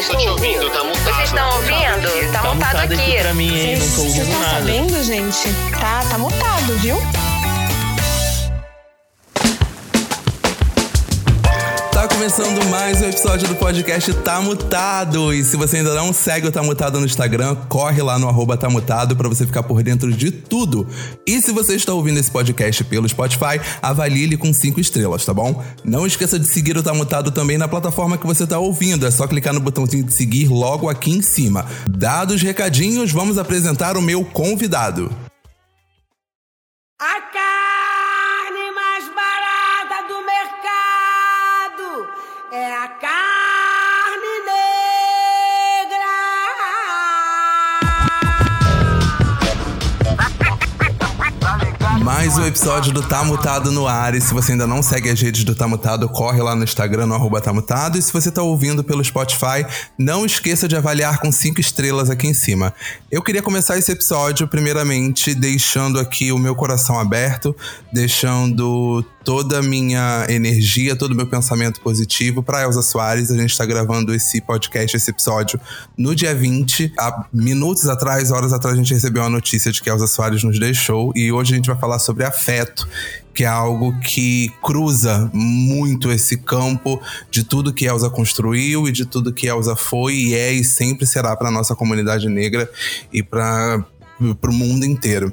Não tô te ouvindo, tá mutado. Vocês estão ouvindo? Tá, Tá mutado mutado aqui aqui. pra mim, hein? Não tô Vocês ouvindo estão nada. sabendo, gente? Tá, tá mutado, viu? Começando mais um episódio do podcast Tá Mutado. E se você ainda não segue o Tá Mutado no Instagram, corre lá no arroba Tá Mutado pra você ficar por dentro de tudo. E se você está ouvindo esse podcast pelo Spotify, avalie ele com cinco estrelas, tá bom? Não esqueça de seguir o Tá Mutado também na plataforma que você tá ouvindo. É só clicar no botãozinho de seguir logo aqui em cima. Dados os recadinhos, vamos apresentar o meu convidado. Mais um episódio do Tá Mutado no ar. E se você ainda não segue as redes do Tá Mutado, corre lá no Instagram, no arroba Tá Mutado. E se você tá ouvindo pelo Spotify, não esqueça de avaliar com cinco estrelas aqui em cima. Eu queria começar esse episódio, primeiramente, deixando aqui o meu coração aberto, deixando toda a minha energia, todo o meu pensamento positivo para Elza Soares. A gente tá gravando esse podcast, esse episódio, no dia 20. Há minutos atrás, horas atrás, a gente recebeu a notícia de que Elza Soares nos deixou. E hoje a gente vai falar sobre afeto, que é algo que cruza muito esse campo de tudo que Elza construiu e de tudo que Elza foi e é e sempre será para nossa comunidade negra e para o mundo inteiro.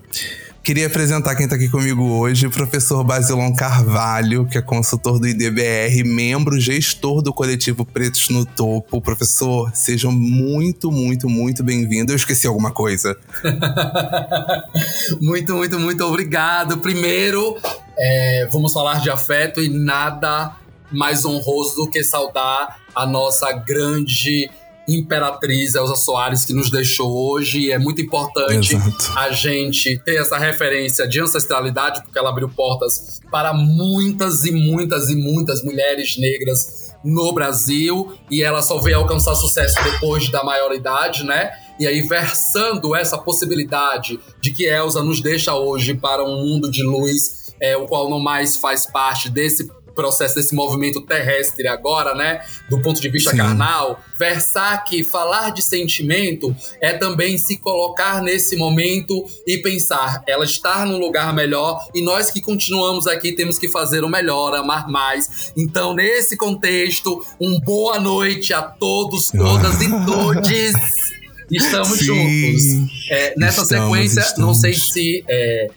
Queria apresentar quem está aqui comigo hoje, o professor Basilon Carvalho, que é consultor do IDBR, membro gestor do coletivo Pretos no Topo. Professor, sejam muito, muito, muito bem-vindos. Eu esqueci alguma coisa. muito, muito, muito obrigado. Primeiro, é, vamos falar de afeto e nada mais honroso do que saudar a nossa grande imperatriz Elza Soares que nos deixou hoje. E é muito importante Exato. a gente ter essa referência de ancestralidade, porque ela abriu portas para muitas e muitas e muitas mulheres negras no Brasil. E ela só veio alcançar sucesso depois da maioridade, né? E aí, versando essa possibilidade de que Elsa nos deixa hoje para um mundo de luz, é, o qual não mais faz parte desse processo, desse movimento terrestre agora, né? Do ponto de vista Sim. carnal, versar que falar de sentimento é também se colocar nesse momento e pensar, ela estar num lugar melhor e nós que continuamos aqui temos que fazer o melhor, amar mais. Então, nesse contexto, um boa noite a todos, todas e todes. Estamos Sim. juntos. É, nessa Estamos, sequência, não estamos. sei se é,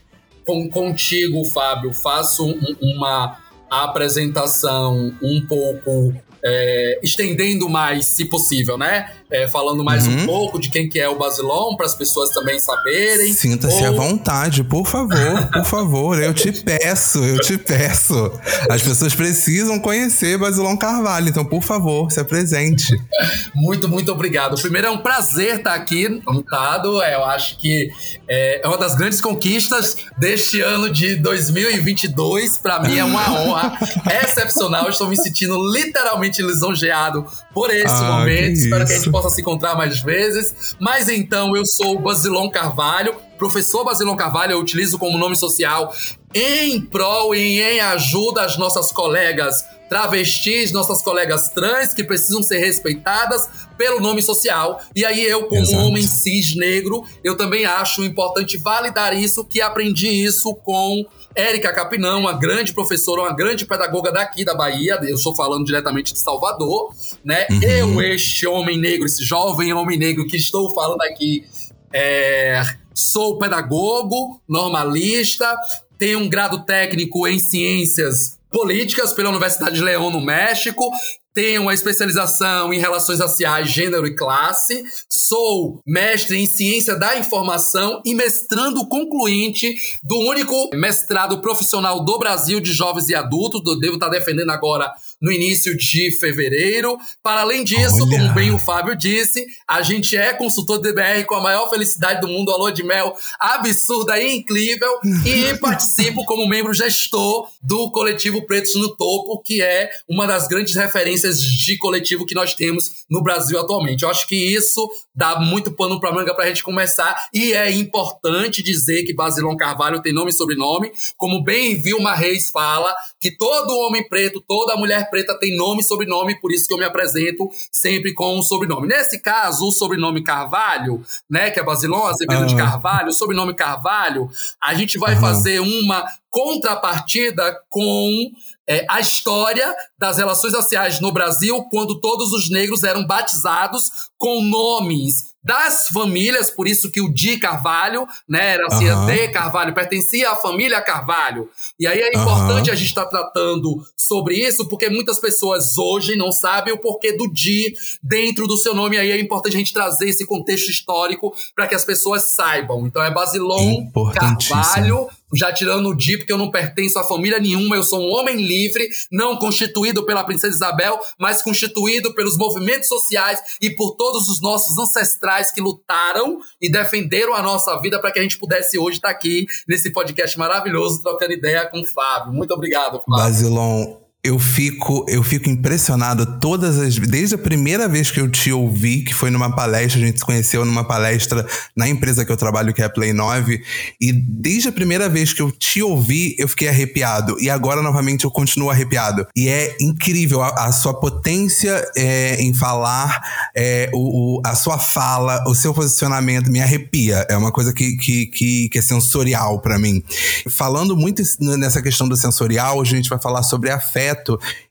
com, contigo, Fábio, faço um- uma apresentação um pouco é, estendendo mais, se possível, né? É, falando mais Uhum. um pouco de quem que é o Basilon, para as pessoas também saberem. Sinta-se à Ou- vontade, por favor, por favor. Eu te peço, eu te peço. As pessoas precisam conhecer Basilon Carvalho, então, por favor, se apresente. Muito, muito obrigado. Primeiro, é um prazer estar aqui montado. É, eu acho que é, é uma das grandes conquistas deste ano de 2022. Para mim é uma honra excepcional. Estou me sentindo literalmente lisonjeado por esse Ah, momento. que Espero que a gente isso. possa se encontrar mais vezes. Mas então, eu sou o Basilon Carvalho. Professor Basilon Carvalho, eu utilizo como nome social em prol e em ajuda às nossas colegas travestis, nossas colegas trans que precisam ser respeitadas pelo nome social. E aí eu, como Exato. homem cis negro, eu também acho importante validar isso, que aprendi isso com Érica Capinão, uma grande professora, uma grande pedagoga daqui da Bahia. Eu estou falando diretamente de Salvador, né? Uhum. Eu, este homem negro, esse jovem homem negro que estou falando aqui, é, sou pedagogo, normalista, tenho um grado técnico em ciências políticas pela Universidade de León, no México. Tenho uma especialização em relações raciais, gênero e classe. Sou mestre em ciência da informação e mestrando concluinte do único mestrado profissional do Brasil de jovens e adultos. Devo estar defendendo agora no início de fevereiro. Para além disso, Olha. como bem o Fábio disse, a gente é consultor do DBR com a maior felicidade do mundo, a lua de mel absurda e incrível, e participo como membro gestor do coletivo Pretos no Topo, que é uma das grandes referências de coletivo que nós temos no Brasil atualmente. Eu acho que isso dá muito pano para manga para a gente começar, e é importante dizer que Basilão Carvalho tem nome e sobrenome, como bem Vilma Reis fala, que todo homem preto, toda mulher preta tem nome e sobrenome, por isso que eu me apresento sempre com um sobrenome. Nesse caso, o sobrenome Carvalho, né, que é Basilon Azevedo de Carvalho, o sobrenome Carvalho, a gente vai fazer uma contrapartida com é, a história das relações raciais no Brasil quando todos os negros eram batizados com nomes das famílias, por isso que o Di Carvalho, né, era assim, Aham. D Carvalho, pertencia à família Carvalho. E aí é importante Aham. a gente estar tratando sobre isso, porque muitas pessoas hoje não sabem o porquê do Di dentro do seu nome, e aí é importante a gente trazer esse contexto histórico para que as pessoas saibam. Então é Basilon. Carvalho, já tirando o Di, porque eu não pertenço a família nenhuma, eu sou um homem livre, não constituído pela princesa Isabel, mas constituído pelos movimentos sociais e por todos os nossos ancestrais que lutaram e defenderam a nossa vida para que a gente pudesse hoje estar aqui nesse podcast maravilhoso, trocando ideia com o Fábio. Muito obrigado, Fábio. Basilon, eu fico, eu fico impressionado todas as desde a primeira vez que eu te ouvi, que foi numa palestra, a gente se conheceu numa palestra na empresa que eu trabalho, que é a Play 9, e desde a primeira vez que eu te ouvi, eu fiquei arrepiado. E agora, novamente, eu continuo arrepiado. E é incrível a, a sua potência é, em falar, é, o, o- a sua fala, o seu posicionamento me arrepia. É uma coisa que, que, que, que é sensorial pra mim. Falando muito nessa questão do sensorial, a gente vai falar sobre afeto.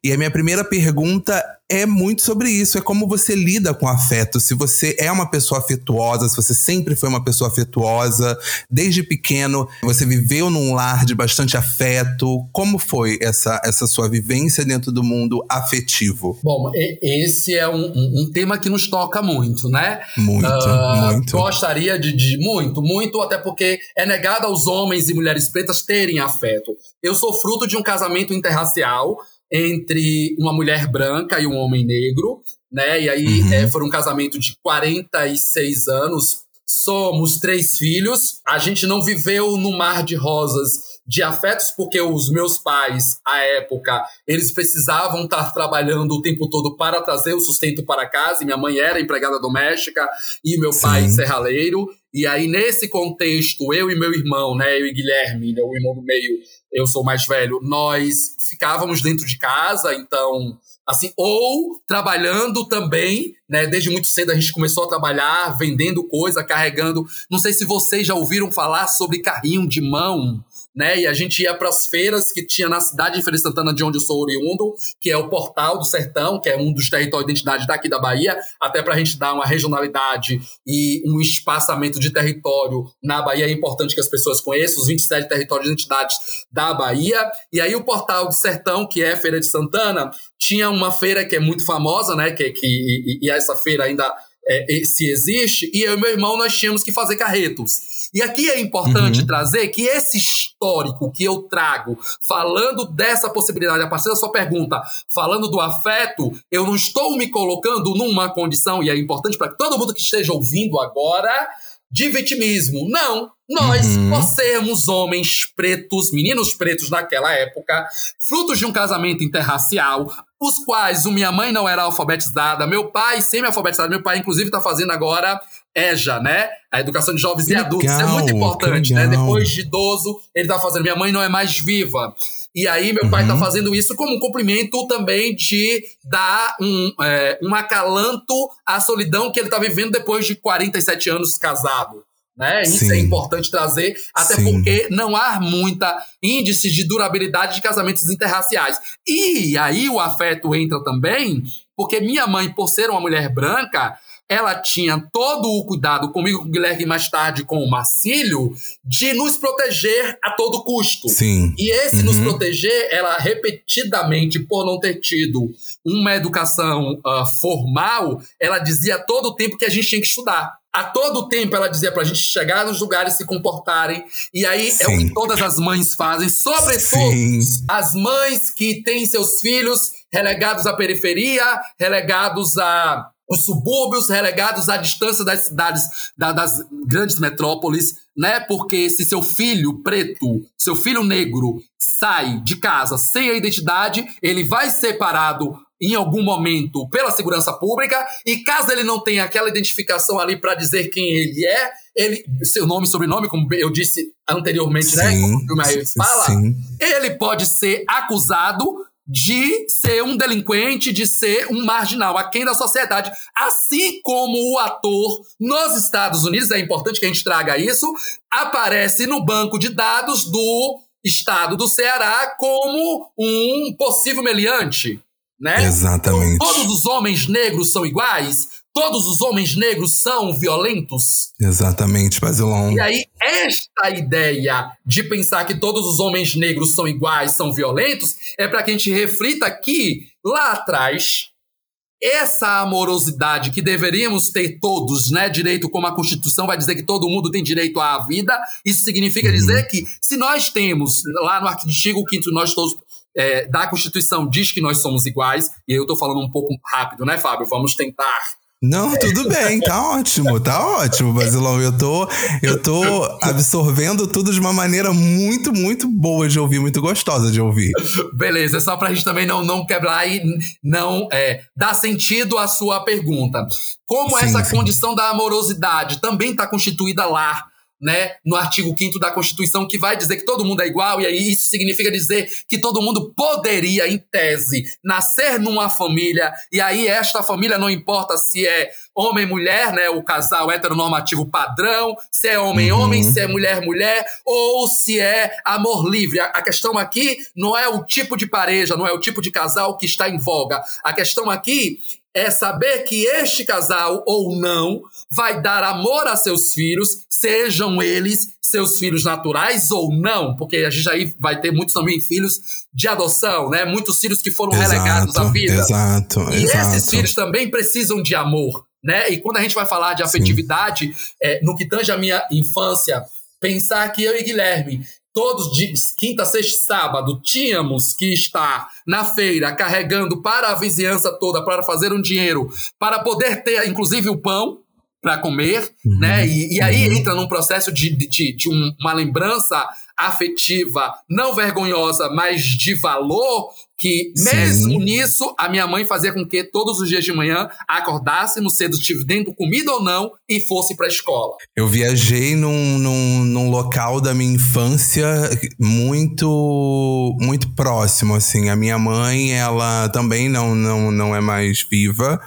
E a minha primeira pergunta é muito sobre isso. É como você lida com afeto. Se você é uma pessoa afetuosa, se você sempre foi uma pessoa afetuosa, desde pequeno, você viveu num lar de bastante afeto. Como foi essa, essa sua vivência dentro do mundo afetivo? Bom, esse é um, um- tema que nos toca muito, né? Muito, Ah, muito. Gostaria de, de muito, muito, até porque é negado aos homens e mulheres pretas terem afeto. Eu sou fruto de um casamento interracial entre uma mulher branca e um homem negro, né? E aí Uhum. eh, foi um casamento de 46 anos. Somos três filhos. A gente não viveu no mar de rosas de afetos, porque os meus pais, à época, eles precisavam estar trabalhando o tempo todo para trazer o sustento para casa. E minha mãe era empregada doméstica e meu Sim. pai serraleiro. E aí, nesse contexto, eu e meu irmão, né, eu e Guilherme, né, o irmão do meio, eu sou mais velho, nós ficávamos dentro de casa, então, assim, ou trabalhando também, né, desde muito cedo a gente começou a trabalhar, vendendo coisa, carregando. Não sei se vocês já ouviram falar sobre carrinho de mão, né? E a gente ia para as feiras que tinha na cidade de Feira de Santana, de onde eu sou oriundo, que é o Portal do Sertão, que é um dos territórios de identidade daqui da Bahia, até para a gente dar uma regionalidade e um espaçamento de território na Bahia. É importante que as pessoas conheçam os 27 territórios de identidade da Bahia. E aí o Portal do Sertão, que é Feira de Santana, tinha uma feira que é muito famosa, né? Que, que, e, e essa feira ainda é, se existe, e eu e meu irmão nós tínhamos que fazer carretos. E aqui é importante Uhum. trazer que esse histórico que eu trago, falando dessa possibilidade, a partir da sua pergunta, falando do afeto, eu não estou me colocando numa condição, e é importante para todo mundo que esteja ouvindo agora, de vitimismo. Não. Nós, Uhum. por sermos homens pretos, meninos pretos naquela época, frutos de um casamento interracial, os quais o minha mãe não era alfabetizada, meu pai semi-alfabetizado, meu pai inclusive está fazendo agora EJA, né? A educação de jovens Que e adultos. Isso é legal, muito importante, né? legal. Depois de idoso, ele tá fazendo. Minha mãe não é mais viva. E aí, meu pai tá Uhum. fazendo isso como um cumprimento também de dar um, é, um acalanto à solidão que ele tá vivendo depois de 47 anos casado. Né? Isso Sim. é importante trazer, até Sim. porque não há muita índice de durabilidade de casamentos interraciais. E aí o afeto entra também, porque minha mãe, por ser uma mulher branca, ela tinha todo o cuidado comigo, com o Guilherme e mais tarde com o Marcílio, de nos proteger a todo custo. Sim. E esse Uhum. nos proteger, ela repetidamente, por não ter tido uma educação ah, formal, ela dizia todo tempo que a gente tinha que estudar. A todo tempo ela dizia pra gente chegar nos lugares, se comportarem. E aí é o Sim. que todas as mães fazem, sobretudo Sim. as mães que têm seus filhos relegados à periferia, relegados a os subúrbios, relegados à distância das cidades, da- das grandes metrópoles, né? Porque se seu filho preto, seu filho negro, sai de casa sem a identidade, ele vai ser parado em algum momento pela segurança pública e caso ele não tenha aquela identificação ali para dizer quem ele é, ele, seu nome e sobrenome, como eu disse anteriormente, né? Sim. Como o Maio fala, Sim. ele pode ser acusado de ser um delinquente, de ser um marginal, aquém da sociedade. Assim como o ator nos Estados Unidos, é importante que a gente traga isso, aparece no banco de dados do estado do Ceará como um possível meliante. Né? Exatamente. Todos os homens negros são iguais? Todos os homens negros são violentos? Exatamente, Basilão. E aí, esta ideia de pensar que todos os homens negros são iguais, são violentos, é para que a gente reflita que, lá atrás, essa amorosidade que deveríamos ter todos, né? Direito, como a Constituição vai dizer que todo mundo tem direito à vida, isso significa uhum. dizer que se nós temos, lá no artigo 5 nós todos é, da Constituição diz que nós somos iguais, e eu estou falando um pouco rápido, né, Fábio? Vamos tentar não, tudo bem, tá ótimo, tá ótimo, Basilão. Eu tô, eu tô absorvendo tudo de uma maneira muito, muito boa de ouvir, muito gostosa de ouvir. Beleza, é só pra gente também não, não quebrar e não é, dar sentido à sua pergunta. Como sim, essa sim. condição da amorosidade também está constituída lá né, no artigo 5 da Constituição, que vai dizer que todo mundo é igual, e aí isso significa dizer que todo mundo poderia, em tese, nascer numa família, e aí esta família não importa se é homem mulher, né, o casal heteronormativo padrão, se é homem uhum. homem, se é mulher mulher, ou se é amor livre. A, a questão aqui não é o tipo de pareja, não é o tipo de casal que está em voga. A questão aqui é saber que este casal ou não vai dar amor a seus filhos, sejam eles seus filhos naturais ou não, porque a gente aí vai ter muitos também filhos de adoção, né? Muitos filhos que foram exato, relegados à vida. Exato. E exato. esses filhos também precisam de amor, né? E quando a gente vai falar de afetividade, é, no que tange a minha infância, pensar que eu e Guilherme todos de quinta, sexta sábado tínhamos que estar na feira carregando para a vizinhança toda para fazer um dinheiro para poder ter inclusive o pão para comer, uhum, né? E, e aí uhum. entra num processo de, de, de uma lembrança afetiva, não vergonhosa, mas de valor, que mesmo Sim. nisso, a minha mãe fazia com que todos os dias de manhã acordássemos cedo, dentro comida ou não, e fosse para a escola. Eu viajei num, num, num, local da minha infância muito muito próximo, assim. A minha mãe, ela também não, não, não é mais viva,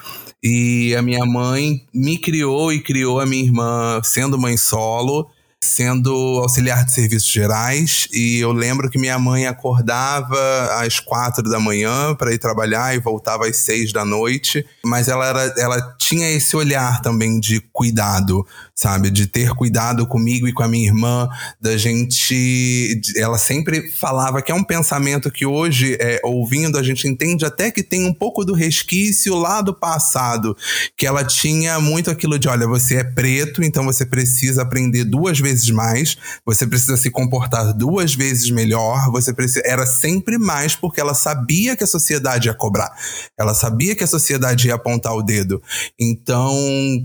e a minha mãe me criou e criou a minha irmã sendo mãe solo sendo auxiliar de serviços gerais. E eu lembro que minha mãe acordava às quatro da manhã para ir trabalhar e voltava às seis da noite, mas ela era, ela tinha esse olhar também de cuidado, sabe, de ter cuidado comigo e com a minha irmã, da gente, ela sempre falava que é um pensamento que hoje é, ouvindo a gente entende até que tem um pouco do resquício lá do passado, que ela tinha muito aquilo de, olha, você é preto, então você precisa aprender duas vezes mais, você precisa se comportar duas vezes melhor, você precisa. Era sempre mais porque ela sabia que a sociedade ia cobrar. Ela sabia que a sociedade ia apontar o dedo. Então,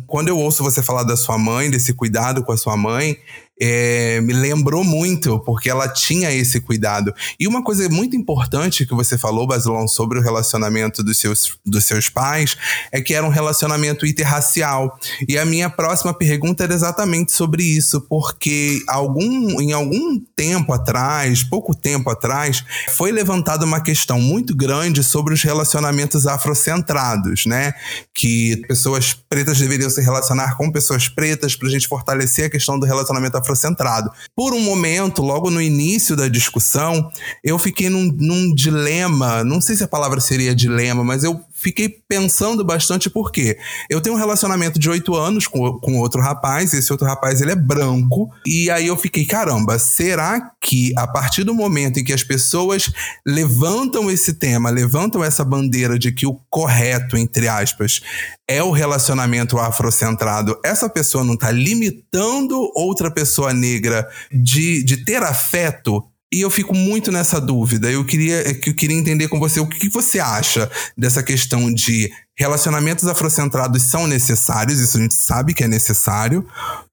quando eu ouço você falar da sua mãe, desse cuidado com a sua mãe, é, me lembrou muito, porque ela tinha esse cuidado. E uma coisa muito importante que você falou, Basilão, sobre o relacionamento dos seus, dos seus pais, é que era um relacionamento interracial. E a minha próxima pergunta era exatamente sobre isso, porque algum, em algum tempo atrás, pouco tempo atrás, foi levantada uma questão muito grande sobre os relacionamentos afrocentrados, né? Que pessoas pretas deveriam se relacionar com pessoas pretas para a gente fortalecer a questão do relacionamento afrocentrado afrocentrado. Por um momento, logo no início da discussão, eu fiquei num, num dilema, não sei se a palavra seria dilema, mas eu fiquei pensando bastante porque eu tenho um relacionamento de oito anos com, com outro rapaz, esse outro rapaz ele é branco, e aí eu fiquei, caramba, será que a partir do momento em que as pessoas levantam esse tema, levantam essa bandeira de que o correto, entre aspas, é o relacionamento afrocentrado, essa pessoa não está limitando outra pessoa negra de, de ter afeto e eu fico muito nessa dúvida. Eu queria, é eu queria entender com você o que você acha dessa questão de relacionamentos afrocentrados são necessários, isso a gente sabe que é necessário.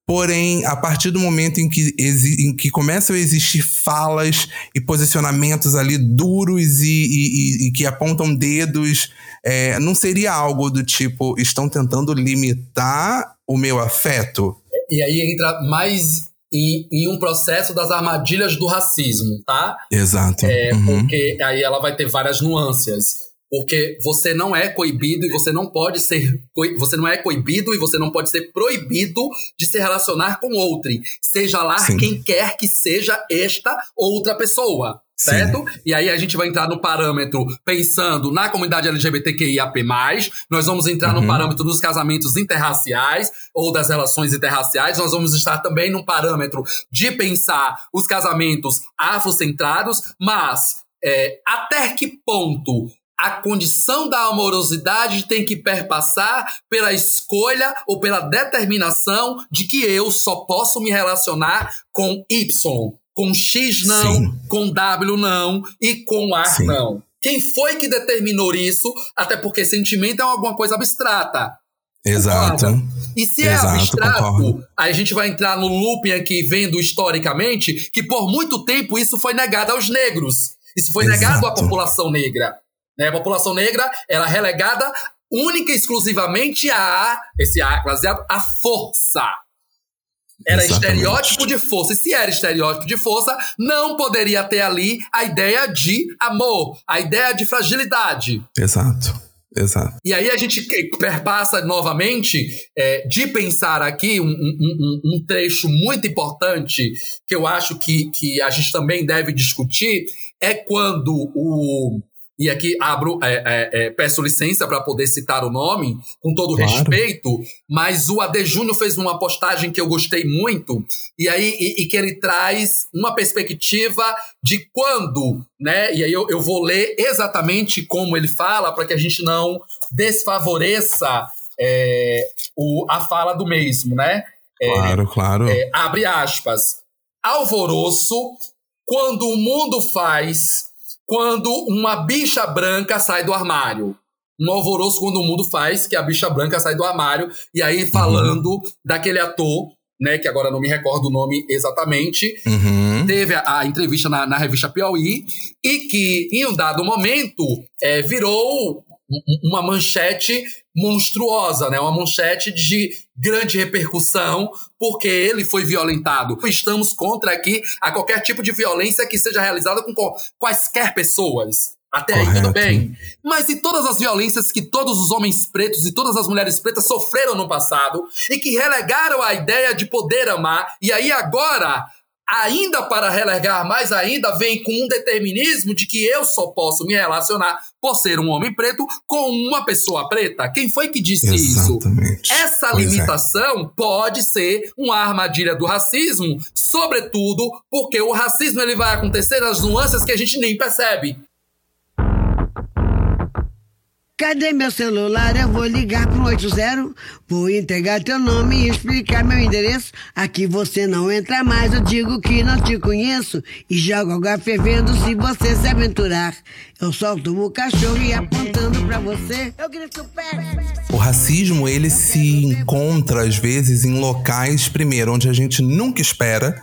Porém, a partir do momento em que, em que começam a existir falas e posicionamentos ali duros e, e, e que apontam dedos, é, não seria algo do tipo: estão tentando limitar o meu afeto? E aí entra mais em, em um processo das armadilhas do racismo, tá? Exato. É, Uhum. Porque aí ela vai ter várias nuances. Porque você não é coibido e você não pode ser. Você não é coibido e você não pode ser proibido de se relacionar com outro. Seja lá Sim. quem quer que seja esta outra pessoa. Sim. Certo? E aí a gente vai entrar no parâmetro pensando na comunidade LGBTQIAP+, nós vamos entrar no Uhum. parâmetro dos casamentos interraciais ou das relações interraciais, nós vamos estar também no parâmetro de pensar os casamentos afrocentrados, mas é, até que ponto a condição da amorosidade tem que perpassar pela escolha ou pela determinação de que eu só posso me relacionar com Y, com X não, Sim. com W não e com A Sim. não. Quem foi que determinou isso? Até porque sentimento é alguma coisa abstrata. Exato. Concorda? E se é Exato, abstrato, concordo. aí a gente vai entrar no looping aqui, vendo historicamente, que por muito tempo isso foi negado aos negros. Isso foi Exato. negado à população negra. Né? A população negra era relegada única e exclusivamente a, esse A baseado, a força. Era Exatamente. estereótipo de força. E se era estereótipo de força, não poderia ter ali a ideia de amor, a ideia de fragilidade. Exato. Exato. E aí a gente perpassa novamente é, de pensar aqui um, um- um- trecho muito importante que eu acho que, que a gente também deve discutir é quando o e aqui abro é, é, é, peço licença para poder citar o nome com todo Claro. respeito, mas o AD Júnior fez uma postagem que eu gostei muito e aí e, e que ele traz uma perspectiva de quando, né? E aí eu, eu vou ler exatamente como ele fala para que a gente não desfavoreça é, o, a fala do mesmo, né? Claro, claro. É, abre aspas. Alvoroço quando o mundo faz, quando uma bicha branca sai do armário. Um alvoroço quando o mundo faz, que a bicha branca sai do armário. E aí falando daquele ator, né, que agora não me recordo o nome exatamente, Uhum. teve a, a entrevista na, na revista Piauí e que, em um dado momento, é, virou uma manchete monstruosa, né? Uma manchete de grande repercussão, porque ele foi violentado. Estamos contra aqui a qualquer tipo de violência que seja realizada com co- quaisquer pessoas. Até aí tudo Correto. bem. Mas e todas as violências que todos os homens pretos e todas as mulheres pretas sofreram no passado e que relegaram a ideia de poder amar, e aí agora, ainda para relegar mais ainda, vem com um determinismo de que eu só posso me relacionar por ser um homem preto com uma pessoa preta? Quem foi que disse isso? Exatamente. Essa Pois é. limitação pode ser uma armadilha do racismo, sobretudo porque o racismo ele vai acontecer nas nuances que a gente nem percebe. Cadê meu celular? Eu vou ligar pro 80. Vou entregar teu nome e explicar meu endereço. Aqui você não entra mais. Eu digo que não te conheço. E jogo água fervendo se você se aventurar. Eu solto o cachorro e apontando pra você. Eu grito pé. O racismo, ele se encontra, às vezes, em locais, primeiro, onde a gente nunca espera,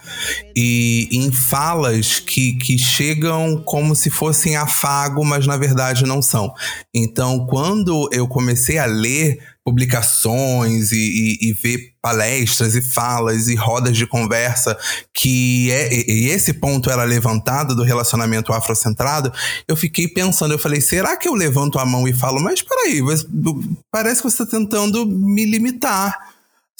e em falas que, que chegam como se fossem afago, mas na verdade não são. Então, quando eu comecei a ler publicações e, e- e ver palestras e falas e rodas de conversa que é, e- esse ponto era levantado do relacionamento afrocentrado, eu fiquei pensando, eu falei, será que eu levanto a mão e falo, mas peraí, parece que você está tentando me limitar.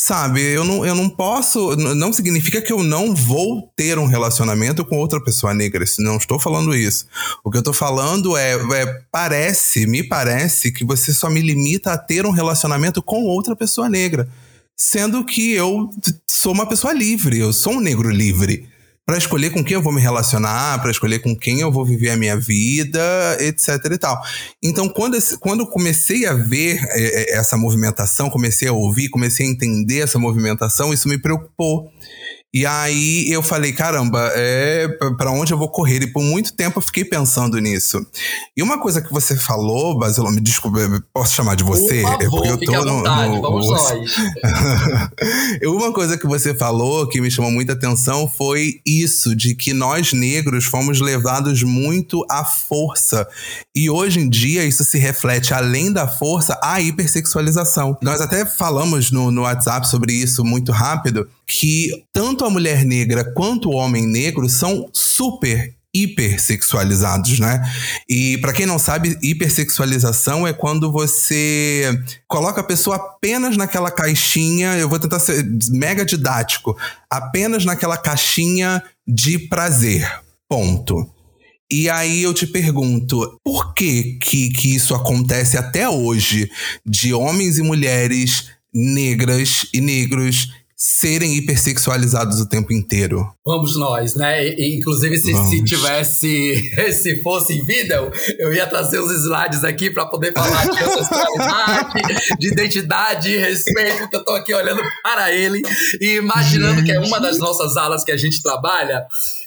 Sabe, eu não, eu não posso. Não significa que eu não vou ter um relacionamento com outra pessoa negra. Não estou falando isso. O que eu estou falando é, é. Parece, me parece que você só me limita a ter um relacionamento com outra pessoa negra. Sendo que eu sou uma pessoa livre, eu sou um negro livre. Pra escolher com quem eu vou me relacionar, pra escolher com quem eu vou viver a minha vida, etc e tal. Então, quando, quando comecei a ver eh, eh, essa movimentação, comecei a ouvir, comecei a entender essa movimentação, isso me preocupou. E aí eu falei, caramba, é para onde eu vou correr? E por muito tempo eu fiquei pensando nisso. E uma coisa que você falou, Basilão, me desculpa, posso chamar de você? Por É favor, porque eu à tô no- vontade, no- vamos nós. Uma coisa que você falou que me chamou muita atenção foi isso, de que nós negros fomos levados muito à força. E hoje em dia isso se reflete, além da força, a hipersexualização. Nós até falamos no, no WhatsApp sobre isso muito rápido, que tanto tanto a mulher negra quanto o homem negro são super hipersexualizados, né? E para quem não sabe, hipersexualização é quando você coloca a pessoa apenas naquela caixinha, eu vou tentar ser mega didático, apenas naquela caixinha de prazer. Ponto. E aí eu te pergunto, por que, que que isso acontece até hoje de homens e mulheres negras e negros serem hipersexualizados o tempo inteiro. Vamos nós, né? E, inclusive, se, se, tivesse, se fosse em vídeo, eu ia trazer os slides aqui para poder falar de ancestralidade, de identidade e respeito, que eu tô aqui olhando para ele e imaginando gente. que é uma das nossas alas que a gente trabalha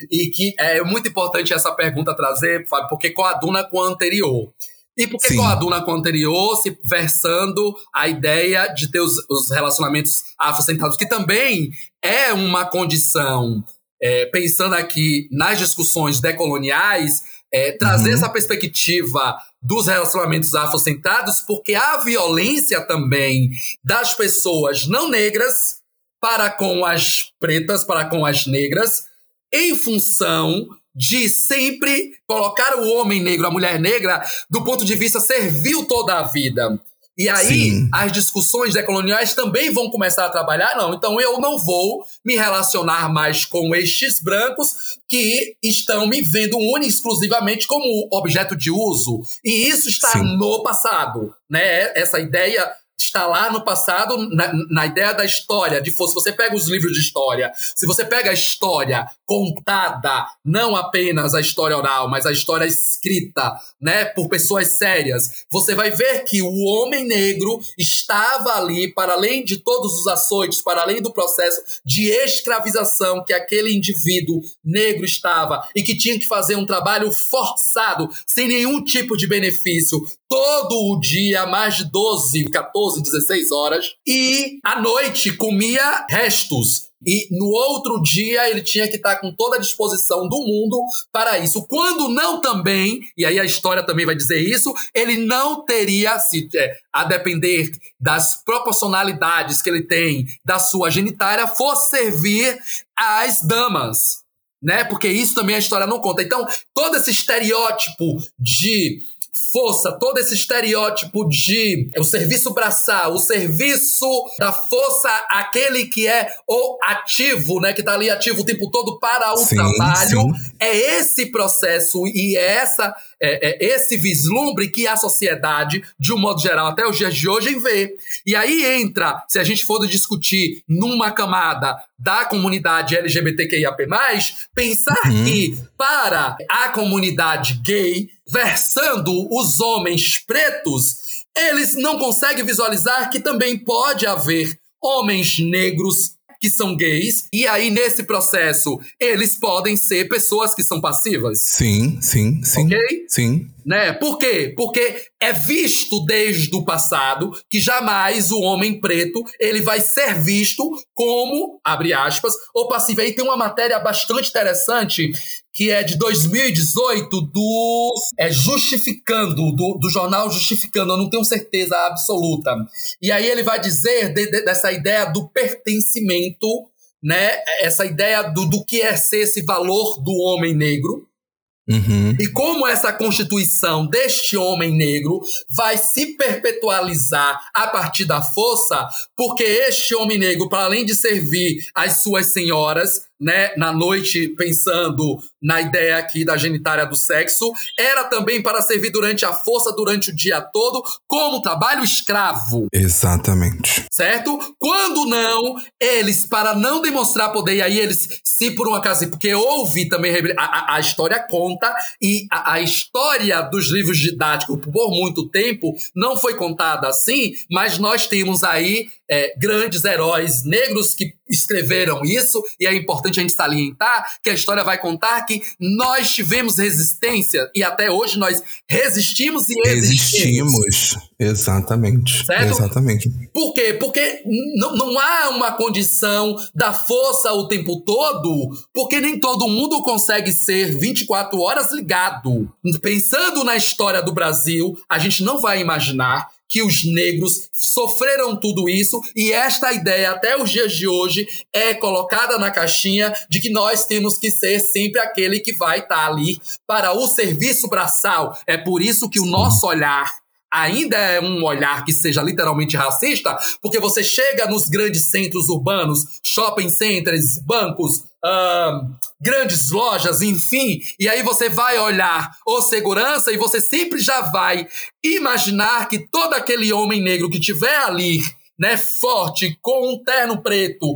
e que é muito importante essa pergunta trazer, porque coaduna com a anterior. E por que coaduna com o anterior, se versando a ideia de ter os, os relacionamentos afrocentrados, que também é uma condição, é, pensando aqui nas discussões decoloniais, é, trazer uhum. essa perspectiva dos relacionamentos afrocentrados, porque a violência também das pessoas não negras para com as pretas, para com as negras, em função de sempre colocar o homem negro, a mulher negra, do ponto de vista servil toda a vida. E aí, Sim. as discussões decoloniais também vão começar a trabalhar, não. Então, eu não vou me relacionar mais com estes brancos que estão me vendo única exclusivamente como objeto de uso. E isso está Sim. no passado, né? Essa ideia está lá no passado, na, na, ideia da história, de se você pega os livros de história, se você pega a história contada, não apenas a história oral, mas a história escrita, né, por pessoas sérias, você vai ver que o homem negro estava ali para além de todos os açoites, para além do processo de escravização que aquele indivíduo negro estava e que tinha que fazer um trabalho forçado, sem nenhum tipo de benefício, todo o dia, mais de 12, 14, 16 horas, e à noite comia restos. E no outro dia ele tinha que estar com toda a disposição do mundo para isso. Quando não também, e aí a história também vai dizer isso, ele não teria, se, é, a depender das proporcionalidades que ele tem da sua genitária, fosse servir às damas. Né? Porque isso também a história não conta. Então, todo esse estereótipo de força, todo esse estereótipo de o serviço braçal, o serviço da força, aquele que é o ativo, né, que tá ali ativo o tempo todo para o sim, trabalho, sim. é esse processo e é essa é, é, esse vislumbre que a sociedade, de um modo geral, até os dias de hoje, vê. E aí entra, se a gente for discutir numa camada da comunidade LGBTQIAP+, pensar uhum. que para a comunidade gay, versando os homens pretos, eles não conseguem visualizar que também pode haver homens negros que são gays, e aí nesse processo eles podem ser pessoas que são passivas. Sim, sim, sim. Ok? Sim. Né? Por quê? Porque é visto desde o passado que jamais o homem preto ele vai ser visto como, abre aspas, ou passivo. Aí tem uma matéria bastante interessante que é de 2018 do é Justificando, do, do jornal Justificando, eu não tenho certeza absoluta. E aí ele vai dizer de, de, dessa ideia do pertencimento, né? Essa ideia do, do que é ser esse valor do homem negro, Uhum. E como essa constituição deste homem negro vai se perpetualizar a partir da força, porque este homem negro, para além de servir as suas senhoras, né, na noite pensando na ideia aqui da genitária do sexo, era também para servir durante a força durante o dia todo como trabalho escravo. Exatamente. Certo? Quando não, eles, para não demonstrar poder, e aí eles, se por um acaso, porque houve também, a, a história conta, e a, a história dos livros didáticos por muito tempo não foi contada assim, mas nós temos aí é, grandes heróis negros que escreveram isso, e é importante a gente salientar que a história vai contar que nós tivemos resistência e até hoje nós resistimos e existimos. Resistimos. Exatamente. Certo? Exatamente. Por quê? Porque não, não há uma condição da força o tempo todo, porque nem todo mundo consegue ser 24 horas ligado. Pensando na história do Brasil, a gente não vai imaginar que os negros sofreram tudo isso e esta ideia até os dias de hoje é colocada na caixinha de que nós temos que ser sempre aquele que vai estar tá ali para o serviço braçal. É por isso que o nosso olhar ainda é um olhar que seja literalmente racista, porque você chega nos grandes centros urbanos, shopping centers, bancos, grandes lojas, enfim, e aí você vai olhar o segurança e você sempre já vai imaginar que todo aquele homem negro que tiver ali né, forte, com um terno preto,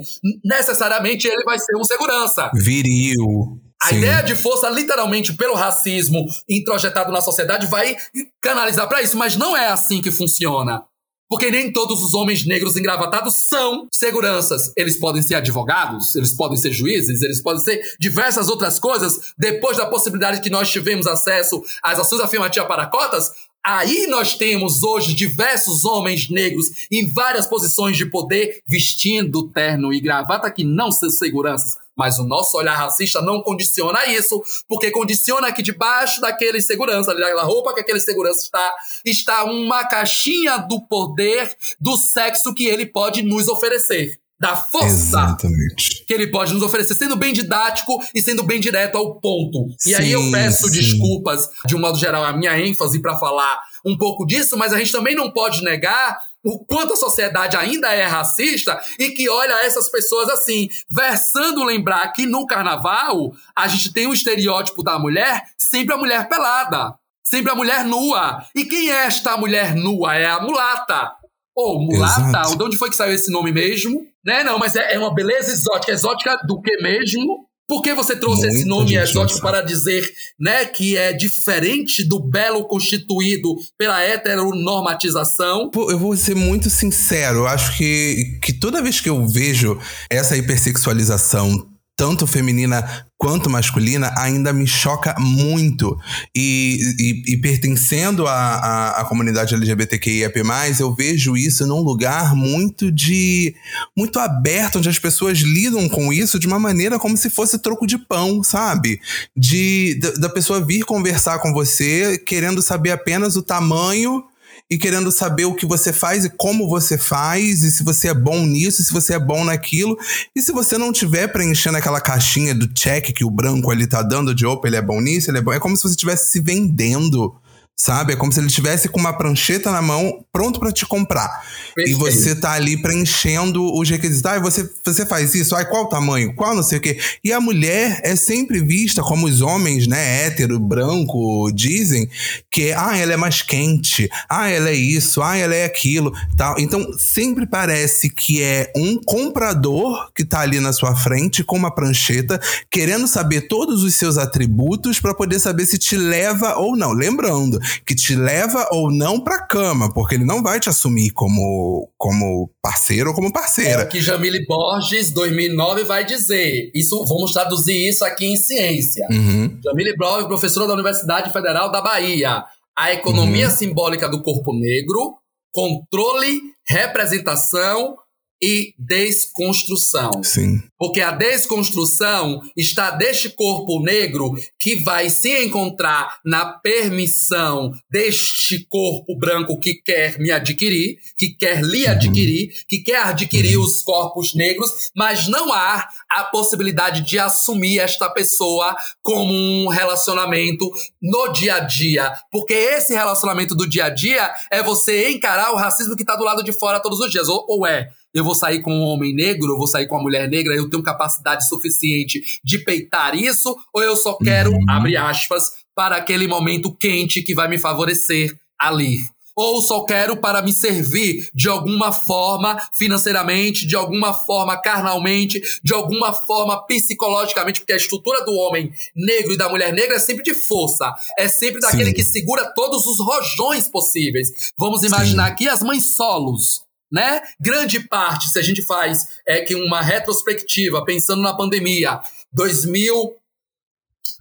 necessariamente ele vai ser um segurança. Viril. A Sim. ideia de força, literalmente, pelo racismo introjetado na sociedade, vai canalizar para isso, mas não é assim que funciona. Porque nem todos os homens negros engravatados são seguranças. Eles podem ser advogados, eles podem ser juízes, eles podem ser diversas outras coisas. Depois da possibilidade que nós tivemos acesso às ações afirmativas para cotas, Aí nós temos hoje diversos homens negros em várias posições de poder, vestindo terno e gravata que não são seguranças, mas o nosso olhar racista não condiciona isso, porque condiciona que debaixo daquele segurança, daquela roupa que aquele segurança está, está uma caixinha do poder do sexo que ele pode nos oferecer. Da força Exatamente. que ele pode nos oferecer, sendo bem didático e sendo bem direto ao ponto. E Sim, aí eu peço sim. desculpas, de um modo geral, a minha ênfase para falar um pouco disso, mas a gente também não pode negar o quanto a sociedade ainda é racista e que olha essas pessoas assim, versando lembrar que no carnaval a gente tem o estereótipo da mulher, sempre a mulher pelada, sempre a mulher nua. E quem é esta mulher nua? É a mulata. Ou mulata, Exato. de onde foi que saiu esse nome mesmo? Né? Não, mas é, é uma beleza exótica. Exótica do que mesmo? Por que você trouxe esse nome exótico para dizer né, que é diferente do belo constituído pela heteronormatização? Pô, eu vou ser muito sincero, eu acho que, que toda vez que eu vejo essa hipersexualização, tanto feminina quanto masculina, ainda me choca muito. E, e- e pertencendo à, à, comunidade LGBTQIAP+, eu vejo isso num lugar muito de... muito aberto, onde as pessoas lidam com isso de uma maneira como se fosse troco de pão, sabe? De, da pessoa vir conversar com você, querendo saber apenas o tamanho e querendo saber o que você faz e como você faz, e se você é bom nisso, se você é bom naquilo. E se você não tiver preenchendo aquela caixinha do check que o branco ali tá dando de opa, ele é bom nisso, ele é bom. É como se você estivesse se vendendo. Sabe? É como se ele tivesse com uma prancheta na mão, pronto pra te comprar. E Perfeito. você tá ali preenchendo os requisitos. Ah, você, você faz isso? Ai, qual o tamanho? Qual não sei o quê? E a mulher é sempre vista como os homens, né, hétero, branco, dizem que, ah, ela é mais quente. Ah, ela é isso. Ah, ela é aquilo. Tal. Então, sempre parece que é um comprador que tá ali na sua frente com uma prancheta, querendo saber todos os seus atributos para poder saber se te leva ou não. Lembrando que te leva ou não pra cama, porque ele não vai te assumir como, como parceiro ou como É parceira. o que Jamile Borges, 2009, vai dizer. Isso, vamos traduzir isso aqui em ciência. Uhum. Jamile Borges, professora da Universidade Federal da Bahia. A economia simbólica do corpo negro, controle, representação e desconstrução. Sim. Porque a desconstrução está deste corpo negro que vai se encontrar na permissão deste corpo branco que quer me adquirir, que quer lhe adquirir, que quer adquirir os corpos negros, mas não há a possibilidade de assumir esta pessoa como um relacionamento no dia a dia. Porque esse relacionamento do dia a dia é você encarar o racismo que está do lado de fora todos os dias. Ou, ou é, eu vou sair com um homem negro, eu vou sair com uma mulher negra, eu tenho capacidade suficiente de peitar isso, ou eu só quero, Uhum. abre aspas, para aquele momento quente que vai me favorecer ali. Ou só quero para me servir de alguma forma financeiramente, de alguma forma carnalmente, de alguma forma psicologicamente, porque a estrutura do homem negro e da mulher negra é sempre de força. É sempre daquele Sim. que segura todos os rojões possíveis. Vamos imaginar aqui as mães solos né? Grande parte, se a gente faz é que uma retrospectiva, pensando na pandemia,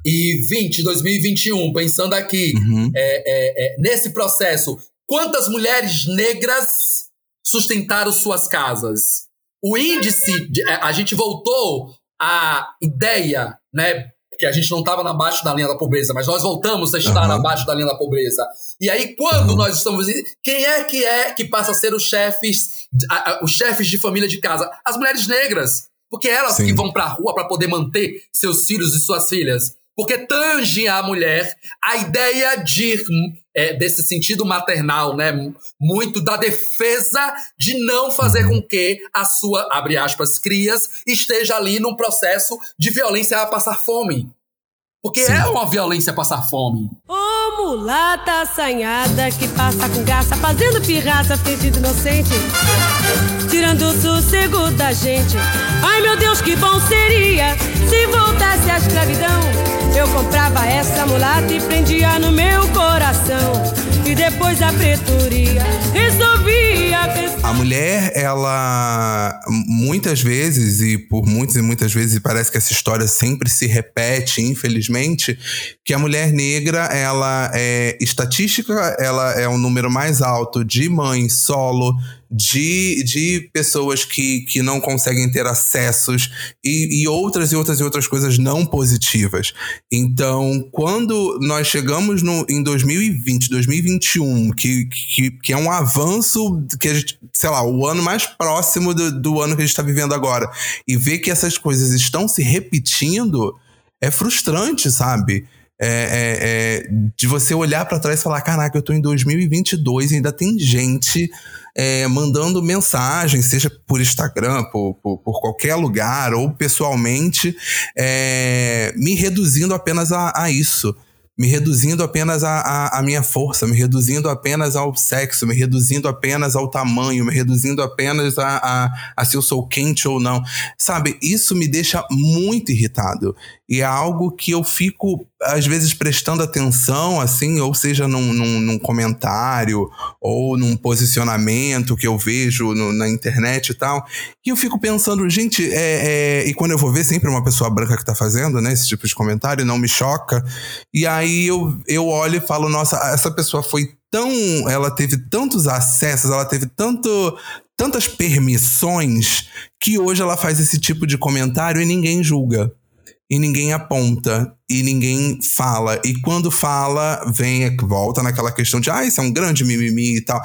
2020, 2021, pensando aqui, Uhum. é, é, é, nesse processo, quantas mulheres negras sustentaram suas casas? O índice, de- é, a gente voltou à ideia, né? Que a gente não estava abaixo da linha da pobreza, mas nós voltamos a estar Aham. abaixo da linha da pobreza. E aí, quando nós estamos. Quem é que é que passa a ser os chefes, a- a- os chefes de família de casa? As mulheres negras. Porque elas Sim. que vão pra rua para poder manter seus filhos e suas filhas. Porque tange à mulher a ideia de é, desse sentido maternal, né? Muito da defesa de não fazer com que a sua, abre aspas, crias esteja ali num processo de violência a passar fome. Porque Sim. é uma violência passar fome. Ô mulata assanhada que passa com graça, fazendo pirraça, fingindo inocente, tirando o sossego da gente. Ai meu Deus, que bom seria se voltasse a escravidão. Eu comprava essa mulata e prendia no meu coração. E depois a pretoria resolvia. A mulher, ela muitas vezes, e por muitas e muitas vezes, e parece que essa história sempre se repete, infelizmente, que a mulher negra, ela é estatística, ela é um número mais alto de mães solo, de, de pessoas que, que não conseguem ter acessos e, e outras e outras e outras coisas não positivas. Então, quando nós chegamos no, em 2020, 2021, que, que, que é um avanço que a gente, sei lá, o ano mais próximo do, do ano que a gente está vivendo agora, e ver que essas coisas estão se repetindo, é frustrante, sabe? É, é- é de você olhar pra trás e falar: caraca, eu tô em 2022 e ainda tem gente é, mandando mensagem, seja por Instagram, por, por, por qualquer lugar, ou pessoalmente, é, me reduzindo apenas a, a isso. Me reduzindo apenas a minha força, me reduzindo apenas ao sexo, me reduzindo apenas ao tamanho, me reduzindo apenas a, a, a se eu sou quente ou não. Sabe, isso me deixa muito irritado. E é algo que eu fico, às vezes, prestando atenção, assim, ou seja, num, num, num comentário, ou num posicionamento que eu vejo no- na internet e tal. E eu fico pensando, gente, é, é- e quando eu vou ver, sempre uma pessoa branca que tá fazendo, né, esse tipo de comentário, não me choca. E aí eu, eu olho e falo, nossa, essa pessoa foi tão. Ela teve tantos acessos, ela teve tanto. Tantas permissões que hoje ela faz esse tipo de comentário e ninguém julga e ninguém aponta e ninguém fala. E quando fala, vem, volta naquela questão de, ah, isso é um grande mimimi e tal.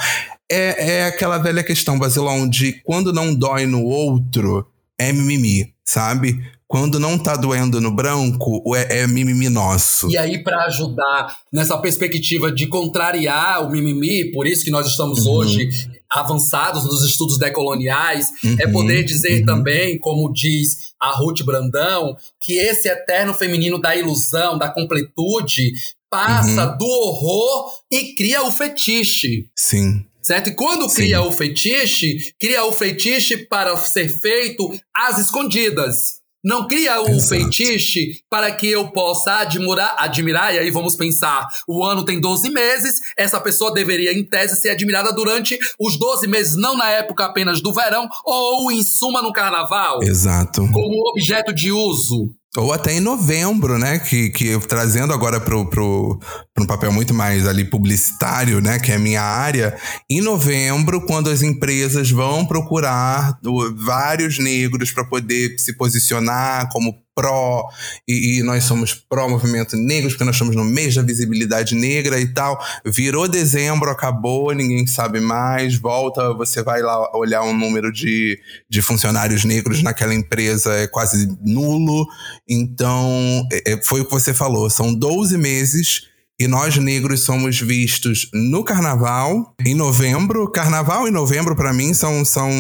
É, é aquela velha questão, Basilão, de quando não dói no outro, é mimimi, sabe? Quando não tá doendo no branco, é, é mimimi nosso. E aí, para ajudar nessa perspectiva de contrariar o mimimi, por isso que nós estamos hoje avançados nos estudos decoloniais, é Uhum, poder dizer uhum. também, como diz a Ruth Brandão, que esse eterno feminino da ilusão, da completude, passa Uhum. do horror e cria o fetiche. Sim. Certo? E quando Sim. cria o fetiche, cria o fetiche para ser feito às escondidas. Não cria o Exato. fetiche para que eu possa admirar, admirar, e aí vamos pensar: o ano tem 12 meses, essa pessoa deveria, em tese, ser admirada durante os 12 meses, não na época apenas do verão, ou em suma no carnaval, Exato. como objeto de uso. Ou até em novembro, né? Que, que trazendo agora pro um papel muito mais ali publicitário, né? Que é a minha área. Em novembro, quando as empresas vão procurar vários negros para poder se posicionar como pró, e, e nós somos pró-movimento negro, porque nós estamos no mês da visibilidade negra e tal. Virou dezembro, acabou, ninguém sabe mais. Volta, você vai lá olhar um número de, de funcionários negros naquela empresa, é quase nulo. Então, é- é- foi o que você falou, são 12 meses e nós negros somos vistos no carnaval, em novembro. Carnaval e novembro, para mim, são, são,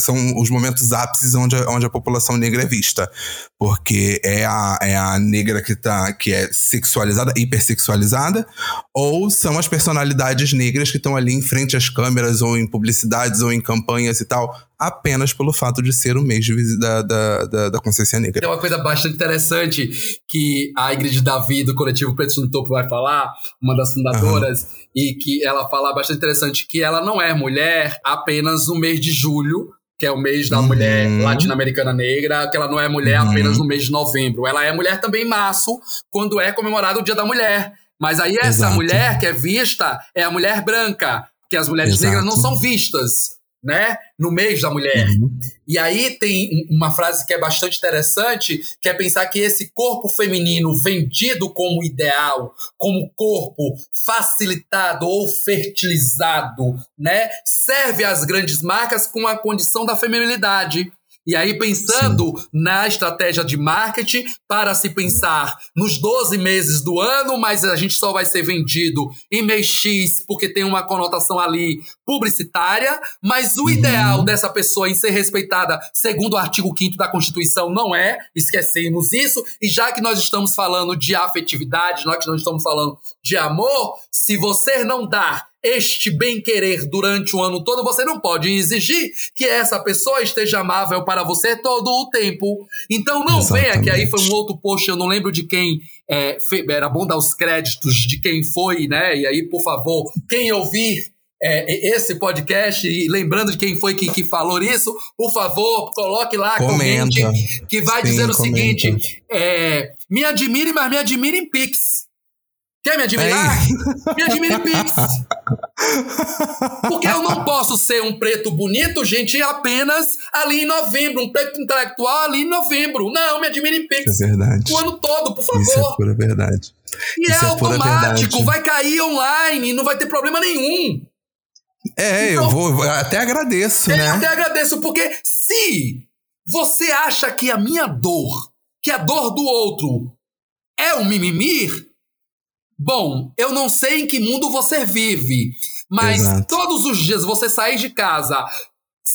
são os momentos ápices onde, onde a população negra é vista. Porque é a, é a negra que, tá, que é sexualizada, hipersexualizada, ou são as personalidades negras que estão ali em frente às câmeras, ou em publicidades, ou em campanhas e tal, apenas pelo fato de ser o mês da, da, da, da consciência negra. Tem uma coisa bastante interessante que a Ingrid Davi, do coletivo Pretos no Topo, vai falar, uma das fundadoras, e que ela fala bastante interessante, que ela não é mulher apenas no mês de julho, que é o mês da Uhum. mulher latino-americana negra, que ela não é mulher Uhum. apenas no mês de novembro. Ela é mulher também em março, quando é comemorado o Dia da Mulher. Mas aí essa Exato. mulher que é vista é a mulher branca, que as mulheres Exato. negras não são vistas. Né? No mês da mulher. Uhum. E aí tem um- uma frase que é bastante interessante, que é pensar que esse corpo feminino vendido como ideal, como corpo facilitado ou fertilizado, né? Serve às grandes marcas com a condição da feminilidade. E aí, pensando na estratégia de marketing, para se pensar nos 12 meses do ano, mas a gente só vai ser vendido em mês X, porque tem uma conotação ali publicitária, mas o ideal dessa pessoa em ser respeitada, segundo o artigo 5 da Constituição, não é, esquecemos isso, e já que nós estamos falando de afetividade, nós que não estamos falando de amor, se você não dar este bem-querer durante o ano todo, você não pode exigir que essa pessoa esteja amável para você todo o tempo. Então não venha, que aí foi um outro post, eu não lembro de quem. é, era bom dar os créditos de quem foi, né? E aí, por favor, quem ouvir é, esse podcast, e lembrando de quem foi que, que falou isso, por favor, coloque lá, Comenta. comente, que vai Sim, dizer o comenta. seguinte: é, me admire, mas me admire em Pix. Quer me admirar? Me admire em Pix. Porque eu não posso ser um preto bonito, gente, apenas ali em novembro. Um preto intelectual ali em novembro. Não, me admire em Pix. Isso é verdade. O ano todo, por favor. Isso é pura verdade. e é isso é automático, vai cair online, não vai ter problema nenhum. É, eu vou. eu Até agradeço, Eu né? até agradeço, porque se você acha que a minha dor, que a dor do outro é um mimimi, bom, eu não sei em que mundo você vive, mas Exato. todos os dias você sair de casa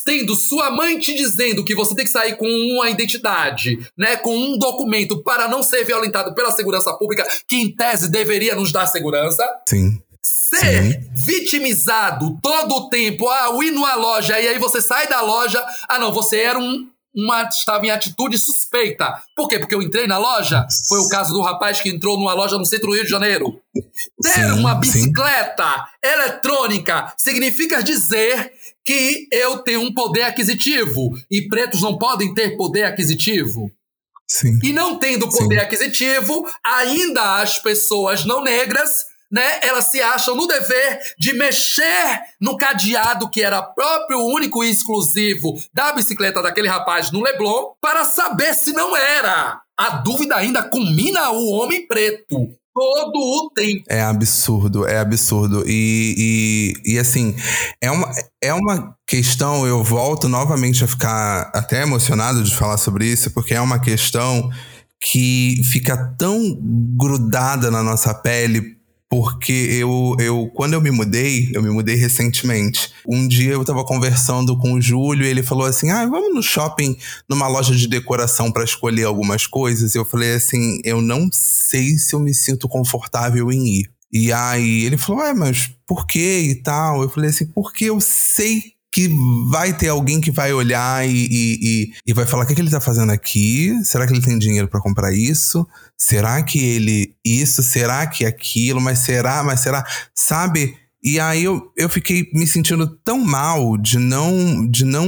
tendo sua mãe te dizendo que você tem que sair com uma identidade, né, com um documento para não ser violentado pela segurança pública, que em tese deveria nos dar segurança, Sim. ser vitimizado todo o tempo, ah, eu ir numa loja e aí você sai da loja, ah não, você era um uma estava em atitude suspeita. Por quê? Porque eu entrei na loja. Foi o caso do rapaz que entrou numa loja no centro do Rio de Janeiro. Ter Sim, uma sim. bicicleta eletrônica significa dizer que eu tenho um poder aquisitivo e pretos não podem ter poder aquisitivo. Sim. E não tendo poder Sim. aquisitivo, ainda as pessoas não negras, né, elas se acham no dever de mexer no cadeado que era próprio, único e exclusivo da bicicleta daquele rapaz no Leblon, para saber se não era. A dúvida ainda culmina o homem preto. Todo o tempo. É absurdo, é absurdo. E, e, e assim, é uma, é uma questão, eu volto novamente a ficar até emocionado de falar sobre isso, porque é uma questão que fica tão grudada na nossa pele. Porque eu, eu, quando eu me mudei, eu me mudei recentemente. Um dia eu tava conversando com o Júlio e ele falou assim: Ah, vamos no shopping, numa loja de decoração para escolher algumas coisas. Eu falei assim: Eu não sei se eu me sinto confortável em ir. E aí ele falou: Ué, mas por quê e tal? Eu falei assim: Porque eu sei que vai ter alguém que vai olhar e, e, e, e vai falar: O que, que ele tá fazendo aqui? Será que ele tem dinheiro para comprar isso? Será que ele isso? Será que aquilo? Mas será? Mas será? Sabe? E aí eu, eu fiquei me sentindo tão mal de não, de não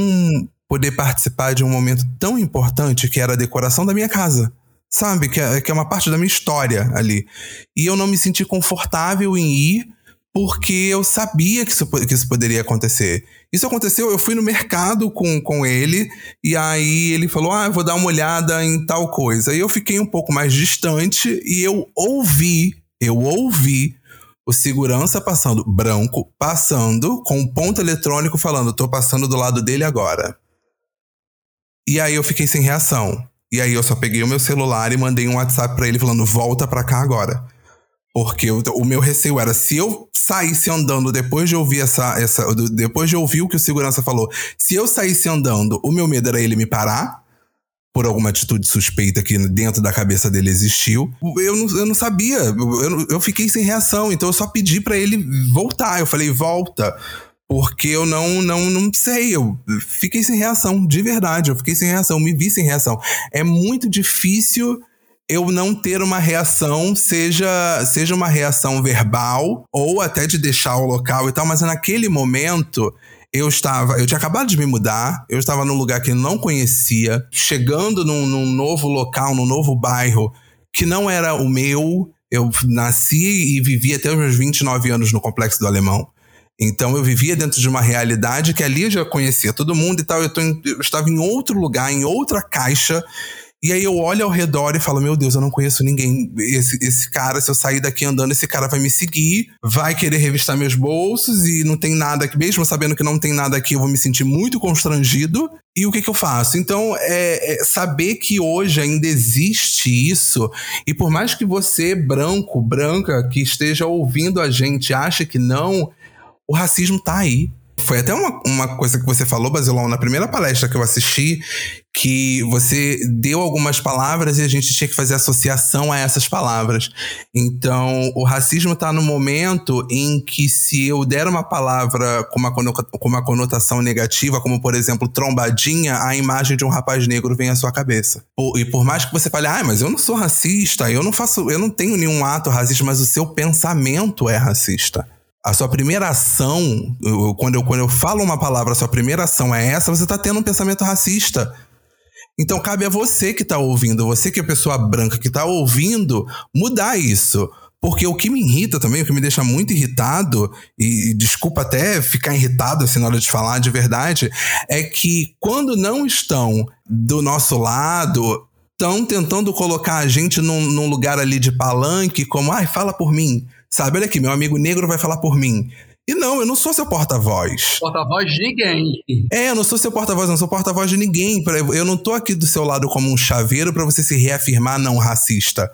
poder participar de um momento tão importante que era a decoração da minha casa. Sabe? Que é, que é uma parte da minha história ali. E eu não me senti confortável em ir porque eu sabia que isso, que isso poderia acontecer. Isso aconteceu, eu fui no mercado com, com ele, e aí ele falou: Ah, eu vou dar uma olhada em tal coisa. E eu fiquei um pouco mais distante e eu ouvi, eu ouvi o segurança passando, branco, passando, com um ponto eletrônico falando: tô passando do lado dele agora. E aí eu fiquei sem reação. E aí eu só peguei o meu celular e mandei um WhatsApp pra ele falando: volta pra cá agora. Porque o, meu receio era, se eu saísse andando depois de ouvir essa, essa. Depois de ouvir o que o segurança falou, se eu saísse andando, o meu medo era ele me parar. Por alguma atitude suspeita que dentro da cabeça dele existiu. Eu não, eu não sabia. Eu, eu, fiquei sem reação. Então eu só pedi pra ele voltar. Eu falei, volta. Porque eu não, não, não sei. Eu fiquei sem reação, de verdade. Eu fiquei sem reação, me vi sem reação. É muito difícil eu não ter uma reação, seja, seja uma reação verbal ou até de deixar o local e tal, mas naquele momento eu estava, eu tinha acabado de me mudar, eu estava num lugar que eu não conhecia, chegando num, num novo local, num novo bairro que não era o meu. Eu nasci e vivi até os meus 29 anos no Complexo do Alemão. Então eu vivia dentro de uma realidade que ali eu já conhecia todo mundo e tal. Eu, tô em- eu estava em outro lugar, em outra caixa. E aí eu olho ao redor e falo: Meu Deus, eu não conheço ninguém. Esse, esse cara, se eu sair daqui andando, esse cara vai me seguir, vai querer revistar meus bolsos e não tem nada aqui. Mesmo sabendo que não tem nada aqui, eu vou me sentir muito constrangido. E o que, que eu faço? Então, é, é saber que hoje ainda existe isso, e por mais que você, branco, branca, que esteja ouvindo a gente, ache que não, o racismo tá aí. Foi até uma, uma coisa que você falou, Basilão, na primeira palestra que eu assisti, que você deu algumas palavras e a gente tinha que fazer associação a essas palavras. Então, o racismo está no momento em que se eu der uma palavra com uma, com uma conotação negativa, como por exemplo trombadinha, a imagem de um rapaz negro vem à sua cabeça. E por mais que você fale, ah, mas eu não sou racista, eu não faço, eu não tenho nenhum ato racista, mas o seu pensamento é racista. A sua primeira ação, eu- quando eu, quando eu falo uma palavra, a sua primeira ação é essa, você está tendo um pensamento racista. Então cabe a você que está ouvindo, você que é pessoa branca que está ouvindo, mudar isso. Porque o que me irrita também, o que me deixa muito irritado, e, e desculpa até ficar irritado assim na hora de falar de verdade, é que quando não estão do nosso lado, estão tentando colocar a gente num, num lugar ali de palanque, como, ai, fala por mim. Sabe, olha aqui, meu amigo negro vai falar por mim. E não, eu não sou seu porta-voz. Porta-voz de ninguém. É, eu não sou seu porta-voz, não sou porta-voz de ninguém. Eu não tô aqui do seu lado como um chaveiro pra você se reafirmar não racista.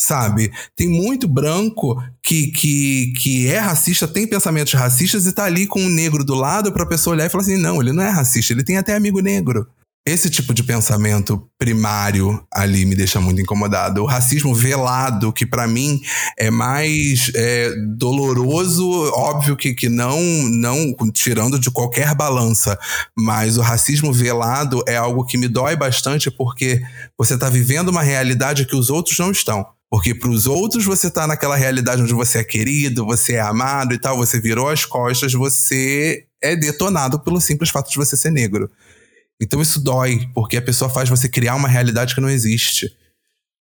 Sabe? Tem muito branco que, que, que é racista, tem pensamentos racistas e tá ali com um negro do lado pra pessoa olhar e falar assim: não, ele não é racista, ele tem até amigo negro. Esse tipo de pensamento primário ali me deixa muito incomodado. O racismo velado, que pra mim é mais é, doloroso, óbvio que, que não, não tirando de qualquer balança, mas o racismo velado é algo que me dói bastante porque você tá vivendo uma realidade que os outros não estão. Porque para os outros você tá naquela realidade onde você é querido, você é amado e tal, você virou as costas, você é detonado pelo simples fato de você ser negro. Então isso dói, porque a pessoa faz você criar uma realidade que não existe.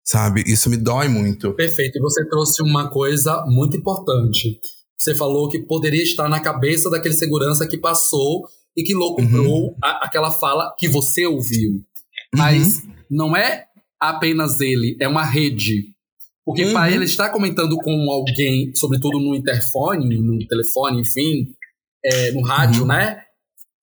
Sabe? Isso me dói muito. Perfeito. E você trouxe uma coisa muito importante. Você falou que poderia estar na cabeça daquele segurança que passou e que locubrou a- aquela fala que você ouviu. Mas não é apenas ele, é uma rede. Porque Uhum. para ele estar comentando com alguém, sobretudo no interfone, no telefone, enfim, é, no rádio, né?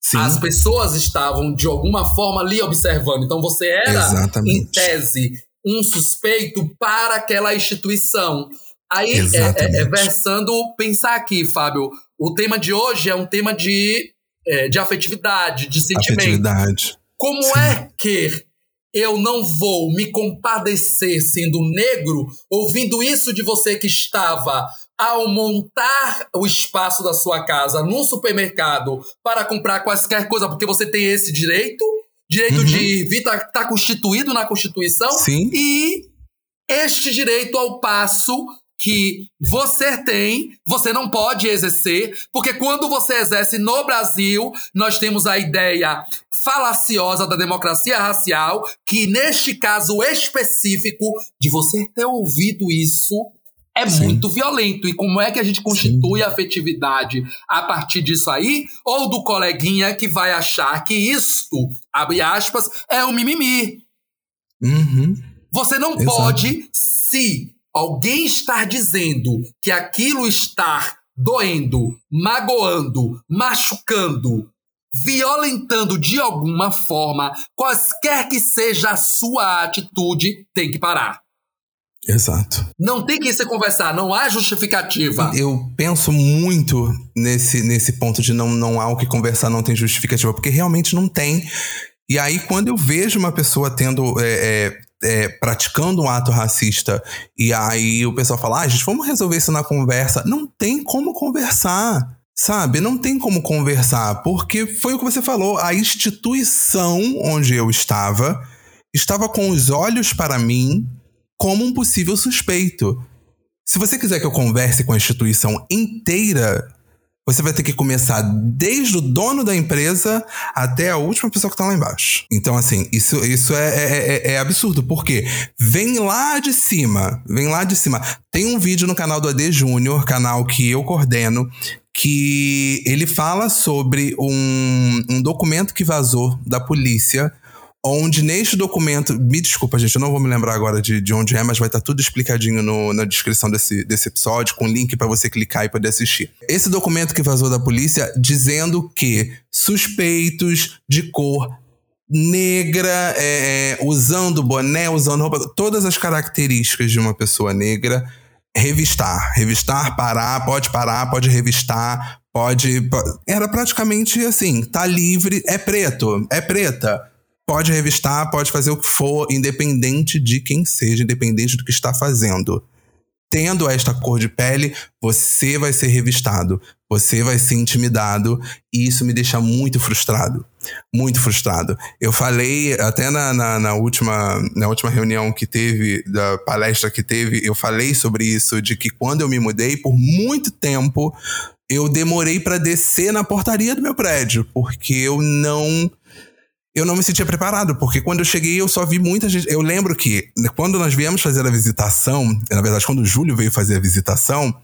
Sim. As pessoas estavam de alguma forma ali observando. Então você era, Exatamente. em tese, um suspeito para aquela instituição. Aí, é, é, é versando, pensar aqui, Fábio, o tema de hoje é um tema de, é, de afetividade, de sentimento. Afetividade. Como Sim. é que eu não vou me compadecer sendo negro, ouvindo isso de você que estava ao montar o espaço da sua casa num supermercado para comprar quaisquer coisa, porque você tem esse direito, direito Uhum. de vir, tá, tá constituído na Constituição, Sim. e este direito ao passo que você tem, você não pode exercer, porque quando você exerce no Brasil, nós temos a ideia falaciosa da democracia racial, que neste caso específico, de você ter ouvido isso, é Sim. muito violento. E como é que a gente constitui a afetividade a partir disso aí? Ou do coleguinha que vai achar que isto, abre aspas, é um mimimi. Uhum. Você não Exato. pode, se alguém estar dizendo que aquilo está doendo, magoando, machucando, violentando de alguma forma, quaisquer que seja a sua atitude, tem que parar. Exato. Não tem que se conversar, não há justificativa. Eu penso muito nesse, nesse ponto de não, não há o que conversar, não tem justificativa, porque realmente não tem. E aí, quando eu vejo uma pessoa tendo. é, é, é, praticando um ato racista, e aí o pessoal fala, ah, gente, vamos resolver isso na conversa. Não tem como conversar. Sabe? Não tem como conversar, porque foi o que você falou. A instituição onde eu estava estava com os olhos para mim como um possível suspeito. Se você quiser que eu converse com a instituição inteira, você vai ter que começar desde o dono da empresa até a última pessoa que tá lá embaixo. Então, assim, isso, isso é, é, é- é absurdo, porque vem lá de cima, vem lá de cima. Tem um vídeo no canal do AD Júnior, canal que eu coordeno, que ele fala sobre um, um documento que vazou da polícia onde neste documento, me desculpa, gente, eu não vou me lembrar agora de, de onde é, mas vai estar tudo explicadinho no, na descrição desse, desse episódio, com link para você clicar e poder assistir. Esse documento que vazou da polícia dizendo que suspeitos de cor negra, é, é usando boné, usando roupa, todas as características de uma pessoa negra, revistar. Revistar, parar, pode parar, pode revistar, pode. Era praticamente assim: tá livre, é preto, é preta pode revistar, pode fazer o que for, independente de quem seja, independente do que está fazendo. Tendo esta cor de pele, você vai ser revistado, você vai ser intimidado, e isso me deixa muito frustrado. Muito frustrado. Eu falei, até na, na, na, última, na última reunião que teve, da palestra que teve, eu falei sobre isso, de que quando eu me mudei, por muito tempo, eu demorei para descer na portaria do meu prédio, porque eu não eu não me sentia preparado, porque quando eu cheguei eu só vi muita gente. Eu lembro que quando nós viemos fazer a visitação, na verdade, quando o Júlio veio fazer a visitação,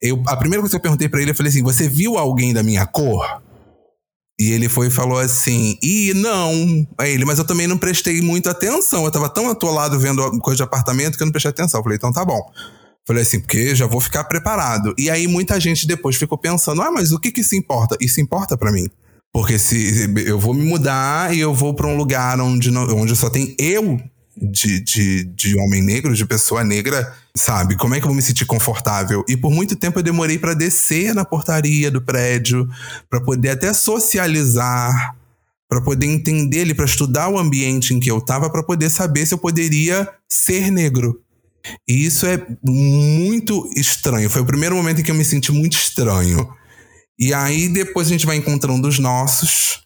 eu, a primeira coisa que eu perguntei para ele, eu falei assim: Você viu alguém da minha cor? E ele foi e falou assim: e não. Aí ele, mas eu também não prestei muita atenção. Eu tava tão atolado vendo coisa de apartamento que eu não prestei atenção. Eu falei, então tá bom. Falei assim, porque já vou ficar preparado. E aí muita gente depois ficou pensando: ah, mas o que que isso importa? Isso importa para mim. Porque se eu vou me mudar e eu vou para um lugar onde, não, onde só tem eu de, de, de homem negro, de pessoa negra, sabe? Como é que eu vou me sentir confortável? E por muito tempo eu demorei para descer na portaria do prédio, para poder até socializar, para poder entender ele, para estudar o ambiente em que eu estava, para poder saber se eu poderia ser negro. E isso é muito estranho. Foi o primeiro momento em que eu me senti muito estranho. E aí depois a gente vai encontrando os nossos.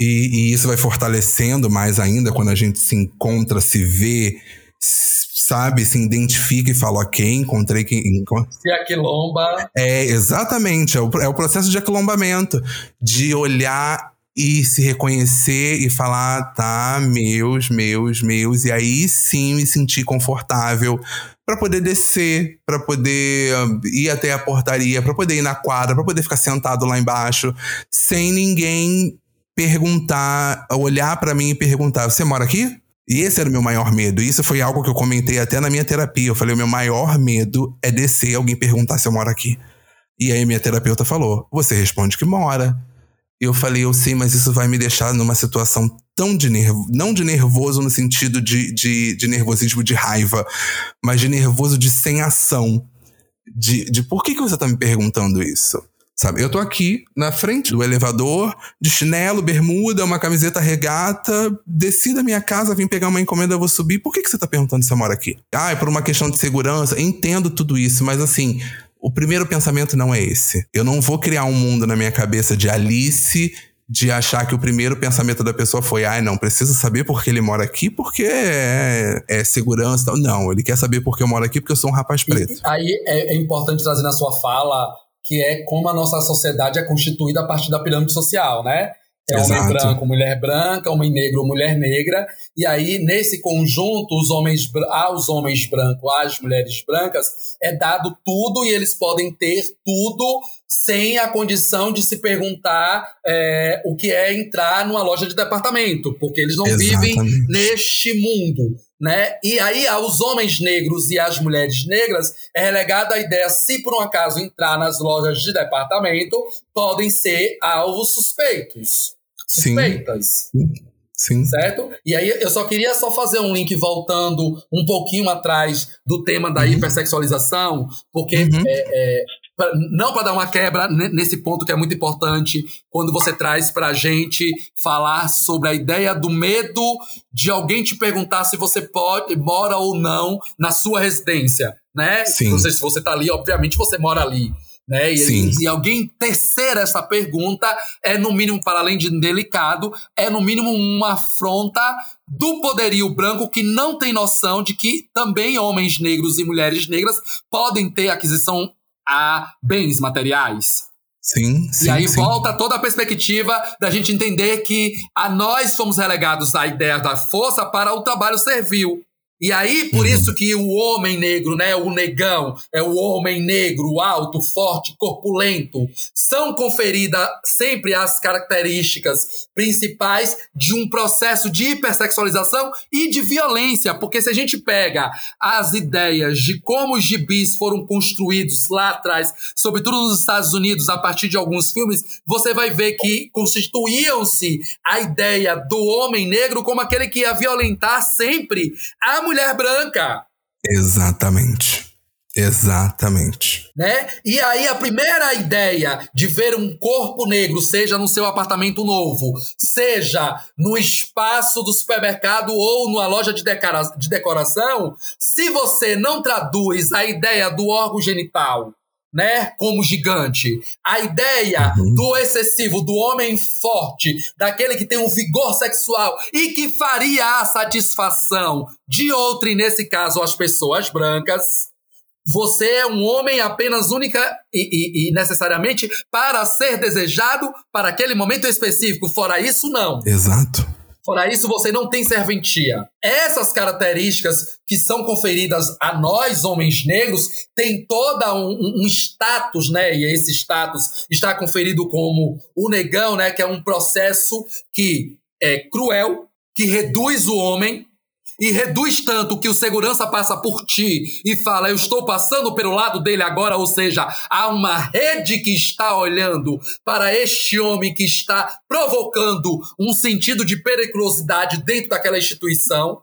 E, e, isso vai fortalecendo mais ainda quando a gente se encontra, se vê, sabe, se identifica e fala, ok, encontrei quem. Se aquilomba. É, exatamente. É o, é o processo de aquilombamento. De olhar e se reconhecer e falar, tá, meus, meus, meus, e aí sim me sentir confortável para poder descer, para poder ah, ir até a portaria, para poder ir na quadra, para poder ficar sentado lá embaixo, sem ninguém perguntar, olhar para mim e perguntar: "Você mora aqui?" E esse era o meu maior medo. Isso foi algo que eu comentei até na minha terapia. Eu falei: "O meu maior medo é descer e alguém perguntar se eu moro aqui." E aí minha terapeuta falou: "Você responde que mora." eu falei, eu sei, mas isso vai me deixar numa situação tão de nervo, não de nervoso no sentido de, de, de nervosismo de raiva, mas de nervoso de sem ação. De, de por que, que você tá me perguntando isso? Sabe, eu tô aqui na frente do elevador, de chinelo, bermuda, uma camiseta regata, desci da minha casa, vim pegar uma encomenda, vou subir. Por que, que você tá perguntando se eu moro aqui? Ah, é por uma questão de segurança. Entendo tudo isso, mas assim, o primeiro pensamento não é esse. Eu não vou criar um mundo na minha cabeça de Alice de achar que o primeiro pensamento da pessoa foi, ai, ah, não, preciso saber porque ele mora aqui, porque é, é segurança e tal. Não, ele quer saber porque eu moro aqui, porque eu sou um rapaz preto. E, aí é, é, importante trazer na sua fala que é como a nossa sociedade é constituída a partir da pirâmide social, né? É Exato. homem branco, mulher branca, homem negro, mulher negra. E aí, nesse conjunto, os homens, aos homens brancos, às mulheres brancas, é dado tudo e eles podem ter tudo sem a condição de se perguntar é, o que é entrar numa loja de departamento, porque eles não Exatamente. vivem neste mundo né? E aí aos homens negros e às mulheres negras é relegada a ideia se por um acaso entrar nas lojas de departamento podem ser alvos suspeitos, suspeitas. Sim. Sim. Certo? E aí eu só queria só fazer um link voltando um pouquinho atrás do tema da uhum. hipersexualização, porque uhum. é, é, pra, não para dar uma quebra nesse ponto que é muito importante, quando você traz para a gente falar sobre a ideia do medo de alguém te perguntar se você pode mora ou não na sua residência, né? Sim. Se você está ali, obviamente você mora ali. Né? E, e, alguém tecer essa pergunta é, no mínimo, para além de delicado, é no mínimo uma afronta do poderio branco que não tem noção de que também homens negros e mulheres negras podem ter aquisição a bens materiais. Sim, sim. E aí sim. volta toda a perspectiva da gente entender que a nós fomos relegados à ideia da força para o trabalho servil. E aí, por isso que o homem negro, né, o negão, é o homem negro, alto, forte, corpulento, são conferidas sempre as características principais de um processo de hipersexualização e de violência, porque se a gente pega as ideias de como os gibis foram construídos lá atrás, sobretudo nos Estados Unidos, a partir de alguns filmes, você vai ver que constituíam-se a ideia do homem negro como aquele que ia violentar sempre a mulher mulher branca. Exatamente. Exatamente. Né? E aí a primeira ideia de ver um corpo negro, seja no seu apartamento novo, seja no espaço do supermercado ou numa loja de, decora de decoração, se você não traduz a ideia do órgão genital né, como gigante. A ideia uhum. do excessivo, do homem forte, daquele que tem um vigor sexual e que faria a satisfação de outro, e nesse caso as pessoas brancas. Você é um homem apenas única e, e, e necessariamente para ser desejado para aquele momento específico. Fora isso, não. Exato. Fora isso, você não tem serventia. Essas características que são conferidas a nós, homens negros, tem toda um, um, status, né? E esse status está conferido como o negão, né? Que é um processo que é cruel, que reduz o homem e reduz tanto que o segurança passa por ti e fala: Eu estou passando pelo lado dele agora, ou seja, há uma rede que está olhando para este homem que está provocando um sentido de periculosidade dentro daquela instituição.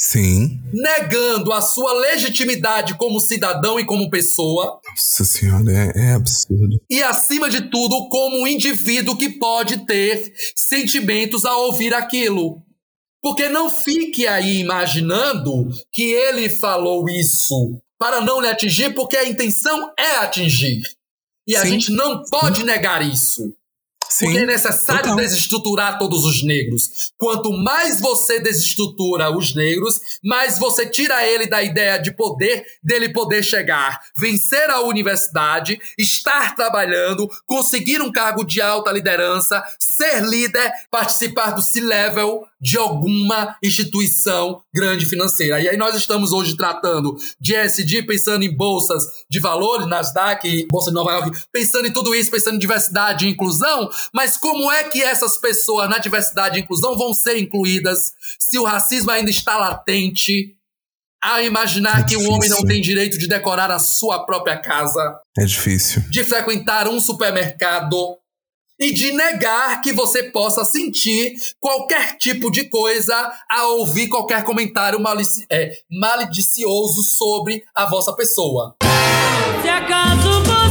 Sim. Negando a sua legitimidade como cidadão e como pessoa. Nossa senhora, é, é, absurdo. E acima de tudo, como um indivíduo que pode ter sentimentos ao ouvir aquilo. Porque não fique aí imaginando que ele falou isso para não lhe atingir, porque a intenção é atingir. E Sim. a gente não pode Sim. negar isso. Sim, Porque é necessário total. desestruturar todos os negros. Quanto mais você desestrutura os negros, mais você tira ele da ideia de poder, dele poder chegar, vencer a universidade, estar trabalhando, conseguir um cargo de alta liderança, ser líder, participar do C-level de alguma instituição grande financeira. E aí nós estamos hoje tratando de SD, pensando em bolsas de valores, Nasdaq, Bolsa de Nova York, pensando em tudo isso, pensando em diversidade e inclusão, mas como é que essas pessoas na diversidade e inclusão vão ser incluídas se o racismo ainda está latente? A imaginar é que o homem não tem direito de decorar a sua própria casa. É difícil. De frequentar um supermercado e de negar que você possa sentir qualquer tipo de coisa ao ouvir qualquer comentário malici é, sobre a vossa pessoa. Se acaso você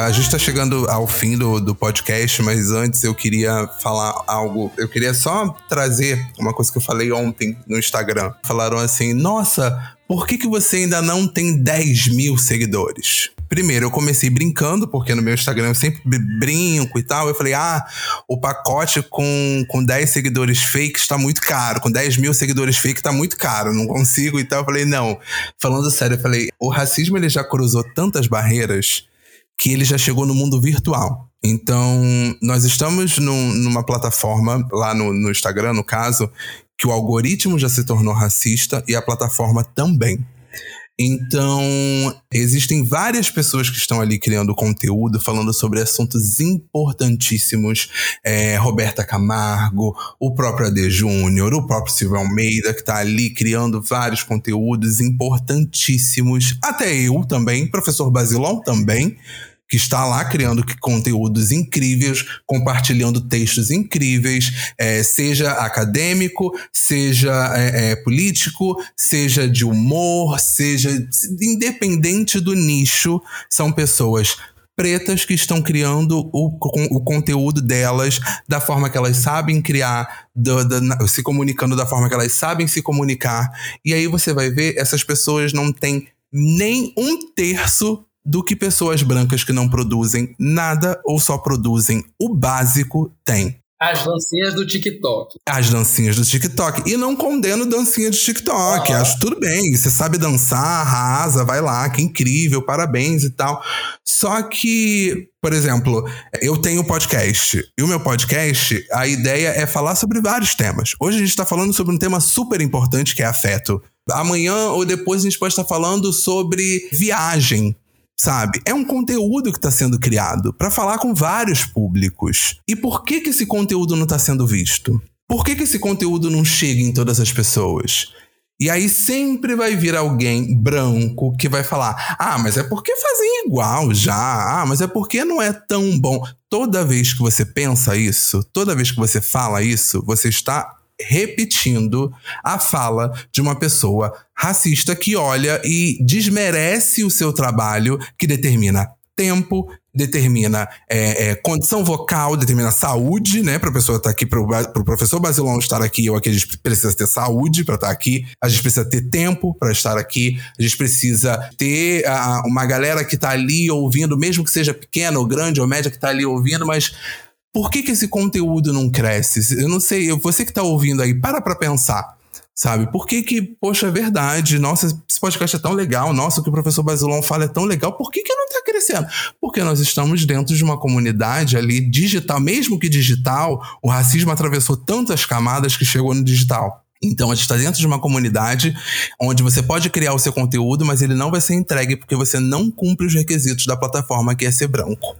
A gente está chegando ao fim do, do podcast, mas antes eu queria falar algo. Eu queria só trazer uma coisa que eu falei ontem no Instagram. Falaram assim: Nossa, por que, que você ainda não tem 10 mil seguidores? Primeiro, eu comecei brincando, porque no meu Instagram eu sempre brinco e tal. Eu falei, ah, o pacote com, com 10 seguidores fake está muito caro. Com 10 mil seguidores fake está muito caro, não consigo e tal. Eu falei, não. Falando sério, eu falei, o racismo ele já cruzou tantas barreiras que ele já chegou no mundo virtual. Então, nós estamos num, numa plataforma, lá no, no Instagram, no caso, que o algoritmo já se tornou racista e a plataforma também. Então, existem várias pessoas que estão ali criando conteúdo, falando sobre assuntos importantíssimos. É, Roberta Camargo, o próprio AD Júnior, o próprio Silvio Almeida, que está ali criando vários conteúdos importantíssimos. Até eu também, professor Basilão também que está lá criando conteúdos incríveis, compartilhando textos incríveis, é, seja acadêmico, seja é, é, político, seja de humor, seja independente do nicho, são pessoas pretas que estão criando o, o conteúdo delas da forma que elas sabem criar, do, do, se comunicando da forma que elas sabem se comunicar. E aí você vai ver, essas pessoas não têm nem um terço do que pessoas brancas que não produzem nada ou só produzem o básico têm. As dancinhas do TikTok. As dancinhas do TikTok. E não condeno dancinha de TikTok. Ah. Acho tudo bem. Você sabe dançar, arrasa, vai lá, que incrível, parabéns e tal. Só que, por exemplo, eu tenho um podcast. E o meu podcast, a ideia é falar sobre vários temas. Hoje a gente está falando sobre um tema super importante que é afeto. Amanhã ou depois a gente pode estar falando sobre viagem sabe? É um conteúdo que está sendo criado para falar com vários públicos. E por que, que esse conteúdo não está sendo visto? Por que, que esse conteúdo não chega em todas as pessoas? E aí sempre vai vir alguém branco que vai falar: ah, mas é porque fazem igual já, ah, mas é porque não é tão bom. Toda vez que você pensa isso, toda vez que você fala isso, você está repetindo a fala de uma pessoa racista que olha e desmerece o seu trabalho, que determina tempo, determina é, é, condição vocal, determina saúde, né? Pra pessoa estar aqui, pro, pro professor Basilão estar aqui, ou aqui a gente precisa ter saúde para estar aqui, a gente precisa ter tempo para estar aqui, a gente precisa ter a, uma galera que tá ali ouvindo, mesmo que seja pequena ou grande ou média que tá ali ouvindo, mas por que, que esse conteúdo não cresce? Eu não sei, você que tá ouvindo aí, para pra pensar. Sabe? Por que que, poxa, é verdade, nossa, esse podcast é tão legal, nossa, o que o professor Basilão fala é tão legal, por que que não tá crescendo? Porque nós estamos dentro de uma comunidade ali digital, mesmo que digital, o racismo atravessou tantas camadas que chegou no digital. Então, a gente está dentro de uma comunidade onde você pode criar o seu conteúdo, mas ele não vai ser entregue porque você não cumpre os requisitos da plataforma que é ser branco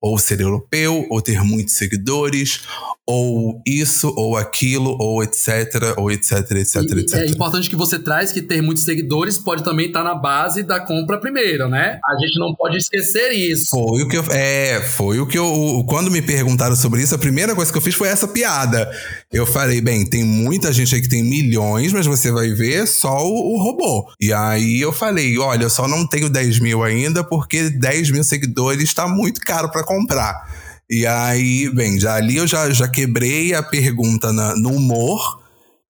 ou ser europeu, ou ter muitos seguidores, ou isso, ou aquilo, ou etc, ou etc, etc, E etc. é importante que você traz que ter muitos seguidores pode também estar na base da compra primeira, né? A gente não pode esquecer isso. Foi o que eu. É, foi o que eu. Quando me perguntaram sobre isso, a primeira coisa que eu fiz foi essa piada. Eu falei, bem, tem muita gente aí que tem milhões, mas você vai ver só o, o robô. E aí eu falei, olha, eu só não tenho 10 mil ainda, porque 10 mil seguidores está muito caro para comprar. E aí, bem, já ali eu já, já quebrei a pergunta na- no humor.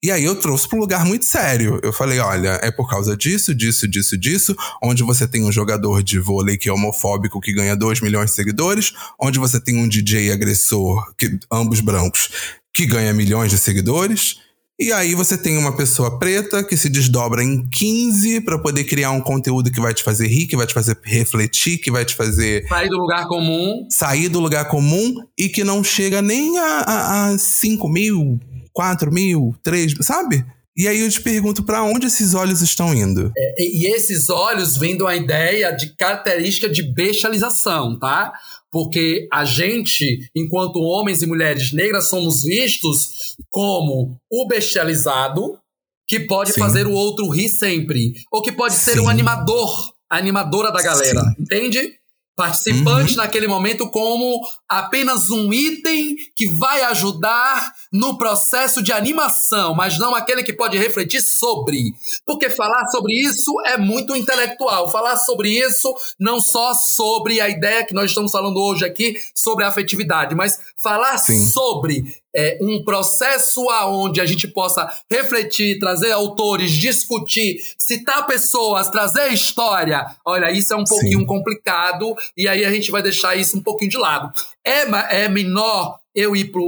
E aí eu trouxe para um lugar muito sério. Eu falei, olha, é por causa disso, disso, disso, disso, onde você tem um jogador de vôlei que é homofóbico que ganha 2 milhões de seguidores, onde você tem um DJ agressor, que, ambos brancos, que ganha milhões de seguidores. E aí você tem uma pessoa preta que se desdobra em 15 para poder criar um conteúdo que vai te fazer rir, que vai te fazer refletir, que vai te fazer Sair do lugar comum. sair do lugar comum e que não chega nem a, a, a 5 mil, 4 mil, 3, sabe? E aí eu te pergunto pra onde esses olhos estão indo? E, e esses olhos vêm de uma ideia de característica de bestialização, tá? Porque a gente, enquanto homens e mulheres negras, somos vistos como o bestializado que pode Sim. fazer o outro rir sempre. Ou que pode ser Sim. o animador, a animadora da galera. Sim. Entende? Participante Uhum. naquele momento como apenas um item que vai ajudar no processo de animação, mas não aquele que pode refletir sobre. Porque falar sobre isso é muito intelectual. Falar sobre isso não só sobre a ideia que nós estamos falando hoje aqui, sobre a afetividade, mas falar Sim. sobre é, um processo aonde a gente possa refletir, trazer autores, discutir, citar pessoas, trazer história. Olha, isso é um Sim. pouquinho complicado e aí a gente vai deixar isso um pouquinho de lado. É, é menor eu ir para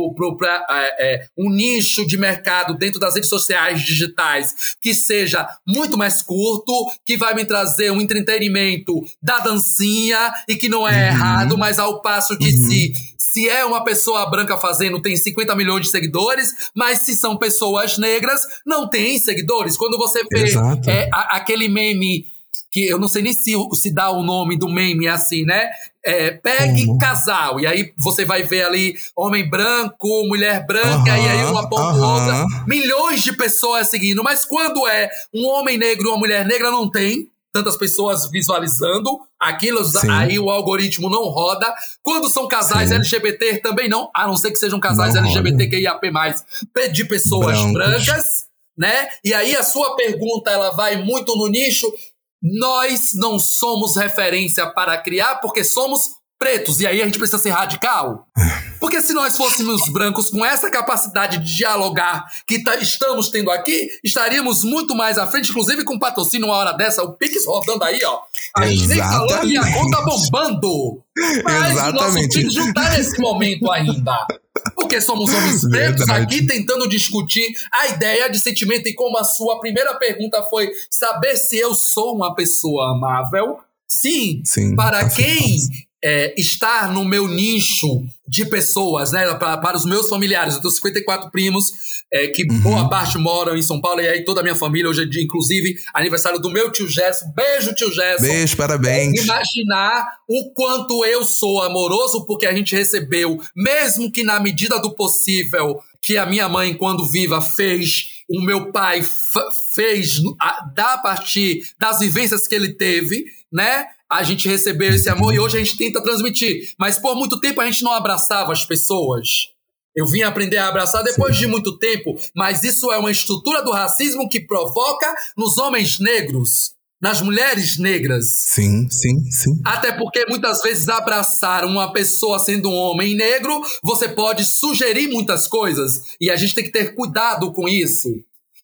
um nicho de mercado dentro das redes sociais digitais que seja muito mais curto, que vai me trazer um entretenimento da dancinha e que não é Uhum. errado, mas ao passo que Uhum. se se é uma pessoa branca fazendo, tem 50 milhões de seguidores, mas se são pessoas negras, não tem seguidores. Quando você vê é, a- aquele meme, que eu não sei nem se, se dá o nome do meme assim, né? É, pegue Como? casal. E aí você vai ver ali homem branco, mulher branca, e aí uma ponta outra. Milhões de pessoas seguindo. Mas quando é um homem negro e uma mulher negra, não tem tantas pessoas visualizando aquilo, Sim. aí o algoritmo não roda. Quando são casais Sim. LGBT também não, a não ser que sejam casais Não LGBTQIAP+, de pessoas Brancos. brancas, né? E aí a sua pergunta, ela vai muito no nicho. Nós não somos referência para criar porque somos pretos. E aí a gente precisa ser radical. Porque se nós fôssemos brancos com essa capacidade de dialogar que tá- estamos tendo aqui, estaríamos muito mais à frente, inclusive com patrocínio uma hora dessa, o Pix rodando aí, ó. A gente nem falou e a Exatamente. conta bombando. Mas o nosso Exatamente. Pix não tá nesse momento ainda. Porque somos homens pretos aqui tentando discutir a ideia de sentimento e como a sua primeira pergunta foi saber se eu sou uma pessoa amável. Sim, Sim, para assim, quem. É, está no meu nicho de pessoas, né? Para, para os meus familiares, eu tenho 54 primos, é, que Uhum. boa parte moram em São Paulo, e aí toda a minha família, hoje é dia, inclusive, aniversário do meu tio Gerson. Beijo, tio Gerson. Beijo, parabéns. Imaginar o quanto eu sou amoroso, porque a gente recebeu, mesmo que na medida do possível, que a minha mãe, quando viva, fez, o meu pai fez a, da partir das vivências que ele teve, né? A gente recebeu esse amor e hoje a gente tenta transmitir. Mas por muito tempo a gente não abraçava as pessoas. Eu vim aprender a abraçar depois de muito tempo, mas isso é uma estrutura do racismo que provoca nos homens negros, nas mulheres negras. Sim, sim, sim. Até porque muitas vezes abraçar uma pessoa sendo um homem negro, você pode sugerir muitas coisas. E a gente tem que ter cuidado com isso.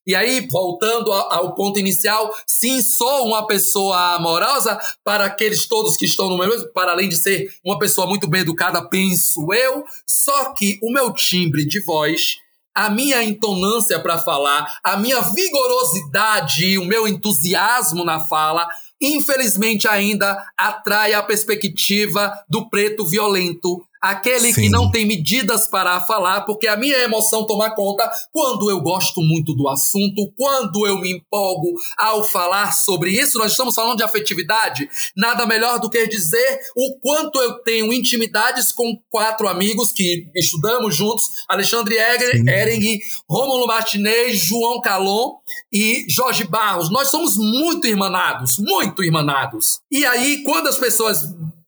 E aí, voltando ao ponto inicial, sim, sou uma pessoa amorosa para aqueles todos que estão no meu mesmo, para além de ser uma pessoa muito bem educada, penso eu. Só que o meu timbre de voz, a minha intonância para falar, a minha vigorosidade o meu entusiasmo na fala, infelizmente ainda atrai a perspectiva do preto violento. Aquele que Sim. não tem medidas para falar, porque a minha emoção toma conta quando eu gosto muito do assunto, quando eu me empolgo ao falar sobre isso. Nós estamos falando de afetividade. Nada melhor do que dizer o quanto eu tenho intimidades com quatro amigos que estudamos juntos: Alexandre Egger. Ering, Rômulo Martinez, João Calon e Jorge Barros. Nós somos muito irmanados, muito irmanados. E aí, quando as pessoas.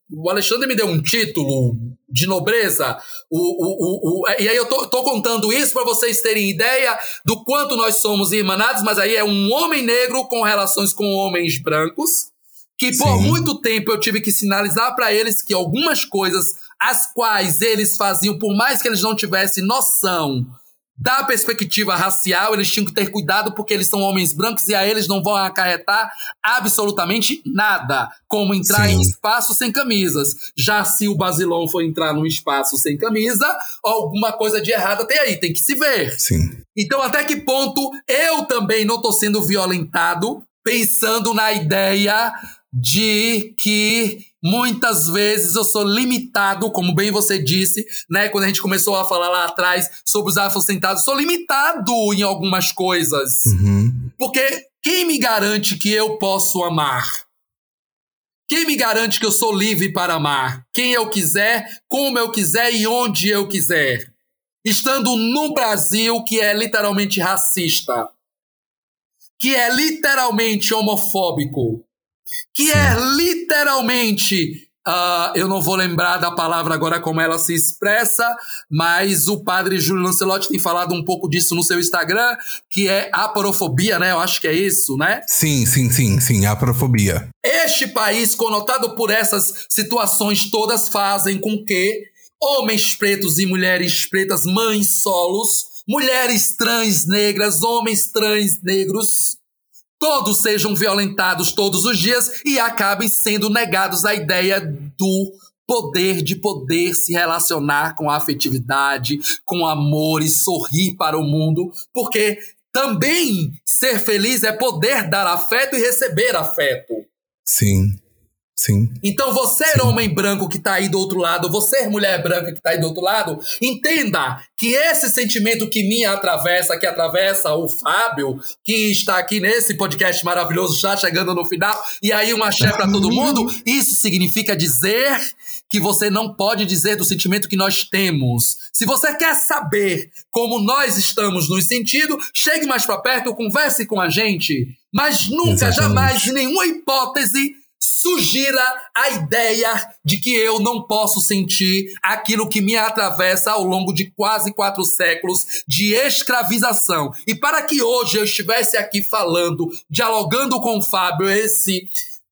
O Alexandre me deu um título de nobreza. O, o, o, o- e aí eu tô, tô contando isso para vocês terem ideia do quanto nós somos irmanados, mas aí é um homem negro com relações com homens brancos, que por Sim. muito tempo eu tive que sinalizar para eles que algumas coisas as quais eles faziam, por mais que eles não tivessem noção da perspectiva racial, eles tinham que ter cuidado porque eles são homens brancos e a eles não vão acarretar absolutamente nada, como entrar Sim. em espaço sem camisas. Já se o Basilão for entrar num espaço sem camisa, alguma coisa de errada tem aí, tem que se ver. Sim. Então, até que ponto eu também não estou sendo violentado, pensando na ideia de que muitas vezes eu sou limitado, como bem você disse, né? Quando a gente começou a falar lá atrás sobre os afrocentados, sou limitado em algumas coisas. Uhum. Porque quem me garante que eu posso amar? Quem me garante que eu sou livre para amar? Quem eu quiser, como eu quiser e onde eu quiser. Estando num Brasil que é literalmente racista, que é literalmente homofóbico, que é literalmente. ah, eu não vou lembrar da palavra agora como ela se expressa, mas o padre Júlio Lancelotti tem falado um pouco disso no seu Instagram, que é aporofobia, né? Eu acho que é isso, né? Sim, sim, sim, sim. Afrofobia. Este país, conotado por essas situações todas, fazem com que homens pretos e mulheres pretas, mães solos, mulheres trans negras, homens trans negros, todos sejam violentados todos os dias e acabem sendo negados a ideia do poder de poder se relacionar com a afetividade, com amor e sorrir para o mundo, porque também ser feliz é poder dar afeto e receber afeto. Sim. Sim. Então, você, homem branco que tá aí do outro lado, você, mulher branca que tá aí do outro lado, entenda que esse sentimento que me atravessa, que atravessa o Fábio, que está aqui nesse podcast maravilhoso, já chegando no final, e aí um axé pra todo mundo, isso significa dizer que você não pode dizer do sentimento que nós temos. Se você quer saber como nós estamos nos sentindo, chegue mais pra perto, converse com a gente. Mas nunca, Exatamente. jamais, em nenhuma hipótese, sugira a ideia de que eu não posso sentir aquilo que me atravessa ao longo de quase quatro séculos de escravização. E para que hoje eu estivesse aqui falando, dialogando com o Fábio, esse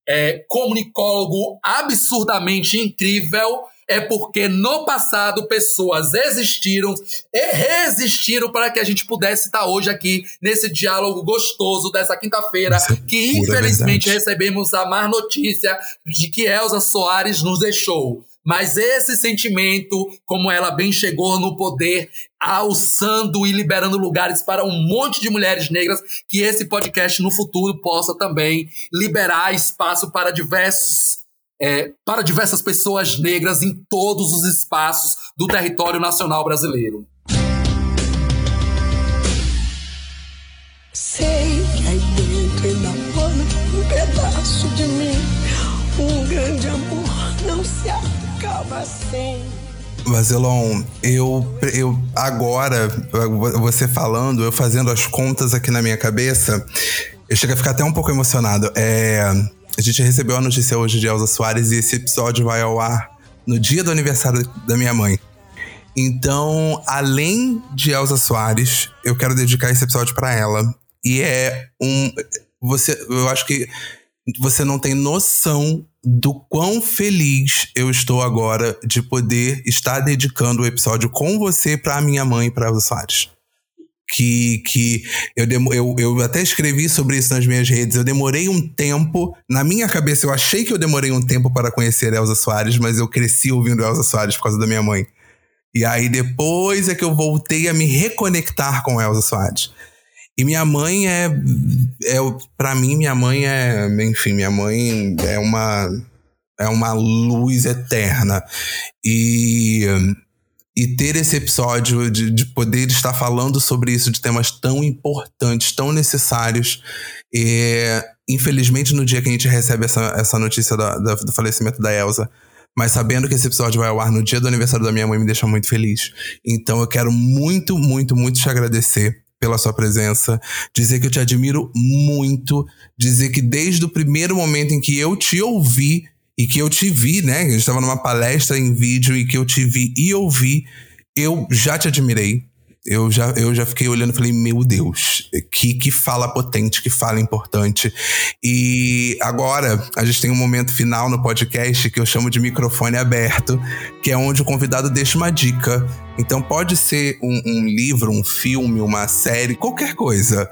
é, comunicólogo absurdamente incrível, é porque no passado pessoas existiram e resistiram para que a gente pudesse estar hoje aqui nesse diálogo gostoso dessa quinta-feira, é que infelizmente verdade. recebemos a má notícia de que Elza Soares nos deixou. Mas esse sentimento, como ela bem chegou no poder, alçando e liberando lugares para um monte de mulheres negras, que esse podcast no futuro possa também liberar espaço para diversos é, para diversas pessoas negras em todos os espaços do território nacional brasileiro. Sei que aí dentro ainda mora um pedaço de mim. Um grande amor não se acaba sem. Vazelon, eu, eu agora, você falando, eu fazendo as contas aqui na minha cabeça, eu chego a ficar até um pouco emocionado. É, a gente recebeu a notícia hoje de Elza Soares e esse episódio vai ao ar no dia do aniversário da minha mãe. Então, além de Elza Soares, eu quero dedicar esse episódio para ela. E é um. Você, eu acho que você não tem noção do quão feliz eu estou agora de poder estar dedicando o episódio com você para minha mãe e para Elza Soares. Que, que eu, eu, eu até escrevi sobre isso nas minhas redes. Eu demorei um tempo, na minha cabeça, eu achei que eu demorei um tempo para conhecer Elza Soares, mas eu cresci ouvindo Elza Soares por causa da minha mãe. E aí depois é que eu voltei a me reconectar com Elza Soares. E minha mãe é, é para mim minha mãe é, enfim, minha mãe é uma é uma luz eterna. E e ter esse episódio de, de poder estar falando sobre isso, de temas tão importantes, tão necessários. E, infelizmente, no dia que a gente recebe essa, essa notícia da, da, do falecimento da Elsa, mas sabendo que esse episódio vai ao ar no dia do aniversário da minha mãe, me deixa muito feliz. Então eu quero muito, muito, muito te agradecer pela sua presença, dizer que eu te admiro muito, dizer que desde o primeiro momento em que eu te ouvi e que eu te vi, né? A gente estava numa palestra em vídeo e que eu te vi e ouvi, eu já te admirei. Eu já, eu já fiquei olhando e falei, meu Deus, que, que fala potente, que fala importante. E agora a gente tem um momento final no podcast que eu chamo de microfone aberto, que é onde o convidado deixa uma dica. Então pode ser um, um livro, um filme, uma série, qualquer coisa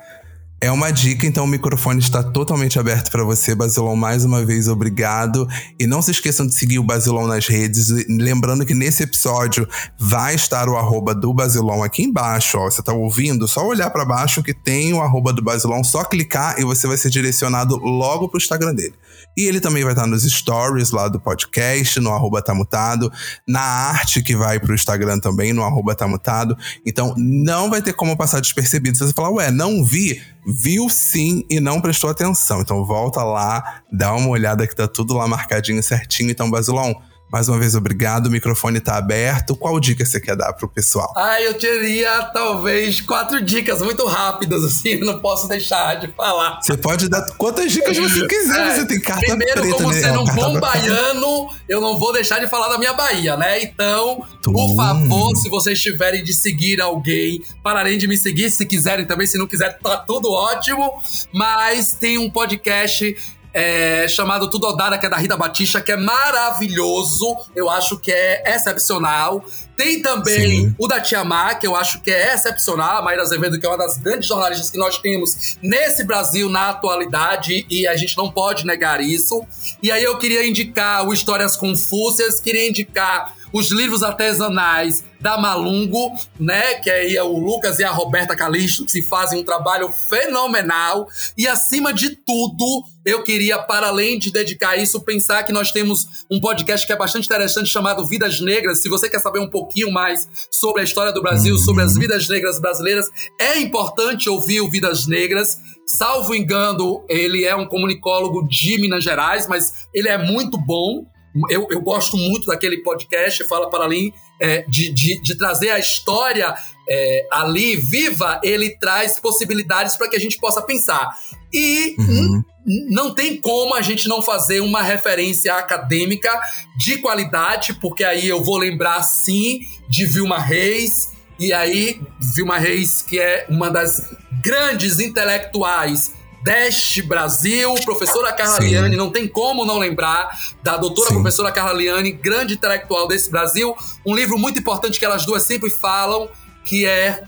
é uma dica, então o microfone está totalmente aberto para você, Basilon. Mais uma vez, obrigado. E não se esqueçam de seguir o Basilon nas redes. Lembrando que nesse episódio vai estar o arroba do Basilon aqui embaixo. Ó. Você está ouvindo? Só olhar para baixo que tem o arroba do Basilon, só clicar e você vai ser direcionado logo para o Instagram dele. E ele também vai estar nos stories lá do podcast, no arroba tamutado, na arte que vai pro Instagram também, no arroba tamutado. Então não vai ter como passar despercebido. Se você falar, ué, não vi, viu sim e não prestou atenção. Então volta lá, dá uma olhada que tá tudo lá marcadinho certinho. Então, Basilão, mais uma vez, obrigado. O microfone está aberto. Qual dica você quer dar pro pessoal? Ah, eu teria talvez quatro dicas muito rápidas, assim, não posso deixar de falar. Você pode dar quantas dicas você quiser, é, você tem carta Primeiro, preta, como né? sendo um bom baiano, eu não vou deixar de falar da minha Bahia, né? Então, por favor, se vocês tiverem de seguir alguém, pararem de me seguir, se quiserem também, se não quiser, tá tudo ótimo. Mas tem um podcast é, chamado Tudo Odara, que é da Rita Batista, que é maravilhoso. Eu acho que é excepcional. Tem também Sim. o da Tia Má, que eu acho que é excepcional. A Maíra Azevedo, que é uma das grandes jornalistas que nós temos nesse Brasil na atualidade, e a gente não pode negar isso. E aí eu queria indicar o Histórias Confúcias, queria indicar os livros artesanais da Malungo, né? Que aí é o Lucas e a Roberta Calixto, que fazem um trabalho fenomenal. E acima de tudo, eu queria, para além de dedicar isso, pensar que nós temos um podcast que é bastante interessante chamado Vidas Negras. Se você quer saber um pouquinho mais sobre a história do Brasil, sobre as vidas negras brasileiras, é importante ouvir o Vidas Negras. Salvo engano, ele é um comunicólogo de Minas Gerais, mas ele é muito bom. Eu, eu gosto muito daquele podcast, Fala para ali, é, de, de, de trazer a história é, ali viva, ele traz possibilidades para que a gente possa pensar. E Uhum. não tem como a gente não fazer uma referência acadêmica de qualidade, porque aí eu vou lembrar sim de Vilma Reis, e aí Vilma Reis, que é uma das grandes intelectuais deste Brasil, professora Carla Sim. Liane, não tem como não lembrar da doutora Sim. professora Carla Liane, grande intelectual desse Brasil, um livro muito importante que elas duas sempre falam, que é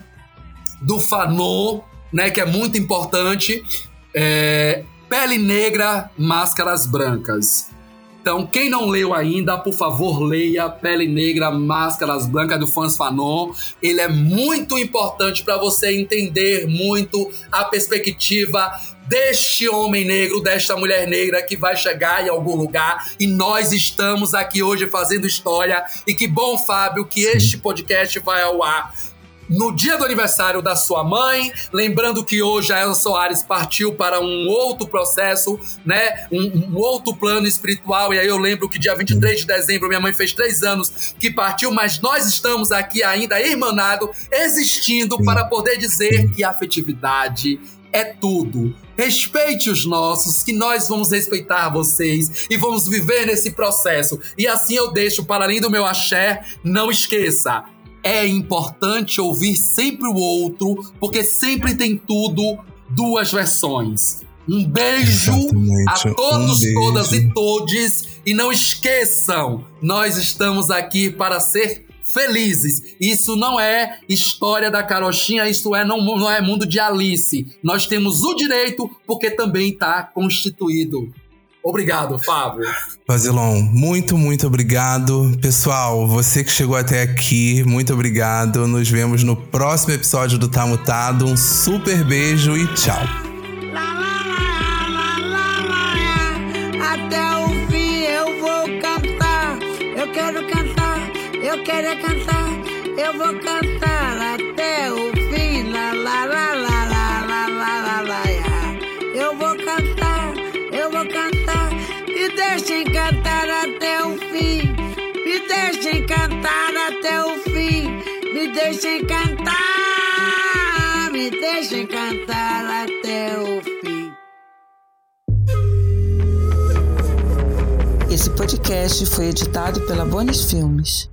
do Fanon, né, que é muito importante, é, Pele Negra, Máscaras Brancas. Então, quem não leu ainda, por favor, leia Pele Negra, Máscaras Brancas do Fans Fanon. Ele é muito importante para você entender muito a perspectiva deste homem negro, desta mulher negra que vai chegar em algum lugar e nós estamos aqui hoje fazendo história. E que bom, Fábio, que este podcast vai ao ar no dia do aniversário da sua mãe, lembrando que hoje a Elsa Soares partiu para um outro processo, né? Um, um, outro plano espiritual. E aí eu lembro que dia 23 de dezembro minha mãe fez três anos que partiu, mas nós estamos aqui ainda irmanado, existindo para poder dizer que a afetividade é tudo. Respeite os nossos, que nós vamos respeitar vocês e vamos viver nesse processo. E assim eu deixo para além do meu axé, não esqueça. É importante ouvir sempre o outro, porque sempre tem tudo duas versões. Um beijo Exatamente. a todos, Um beijo. todas e todes. E não esqueçam, nós estamos aqui para ser felizes. Isso não é história da carochinha, isso é não, não é mundo de Alice. Nós temos o direito porque também está constituído. Obrigado, Fábio. Vazilon, muito, muito obrigado. Pessoal, você que chegou até aqui, muito obrigado. Nos vemos no próximo episódio do Tá Mutado. Um super beijo e tchau. Até o fim eu vou cantar. Eu quero cantar, eu quero é cantar. Eu vou cantar cantar até o fim. Me deixem cantar até o fim. Me deixem cantar. Me deixem cantar até o fim. Esse podcast foi editado pela Bonis Filmes.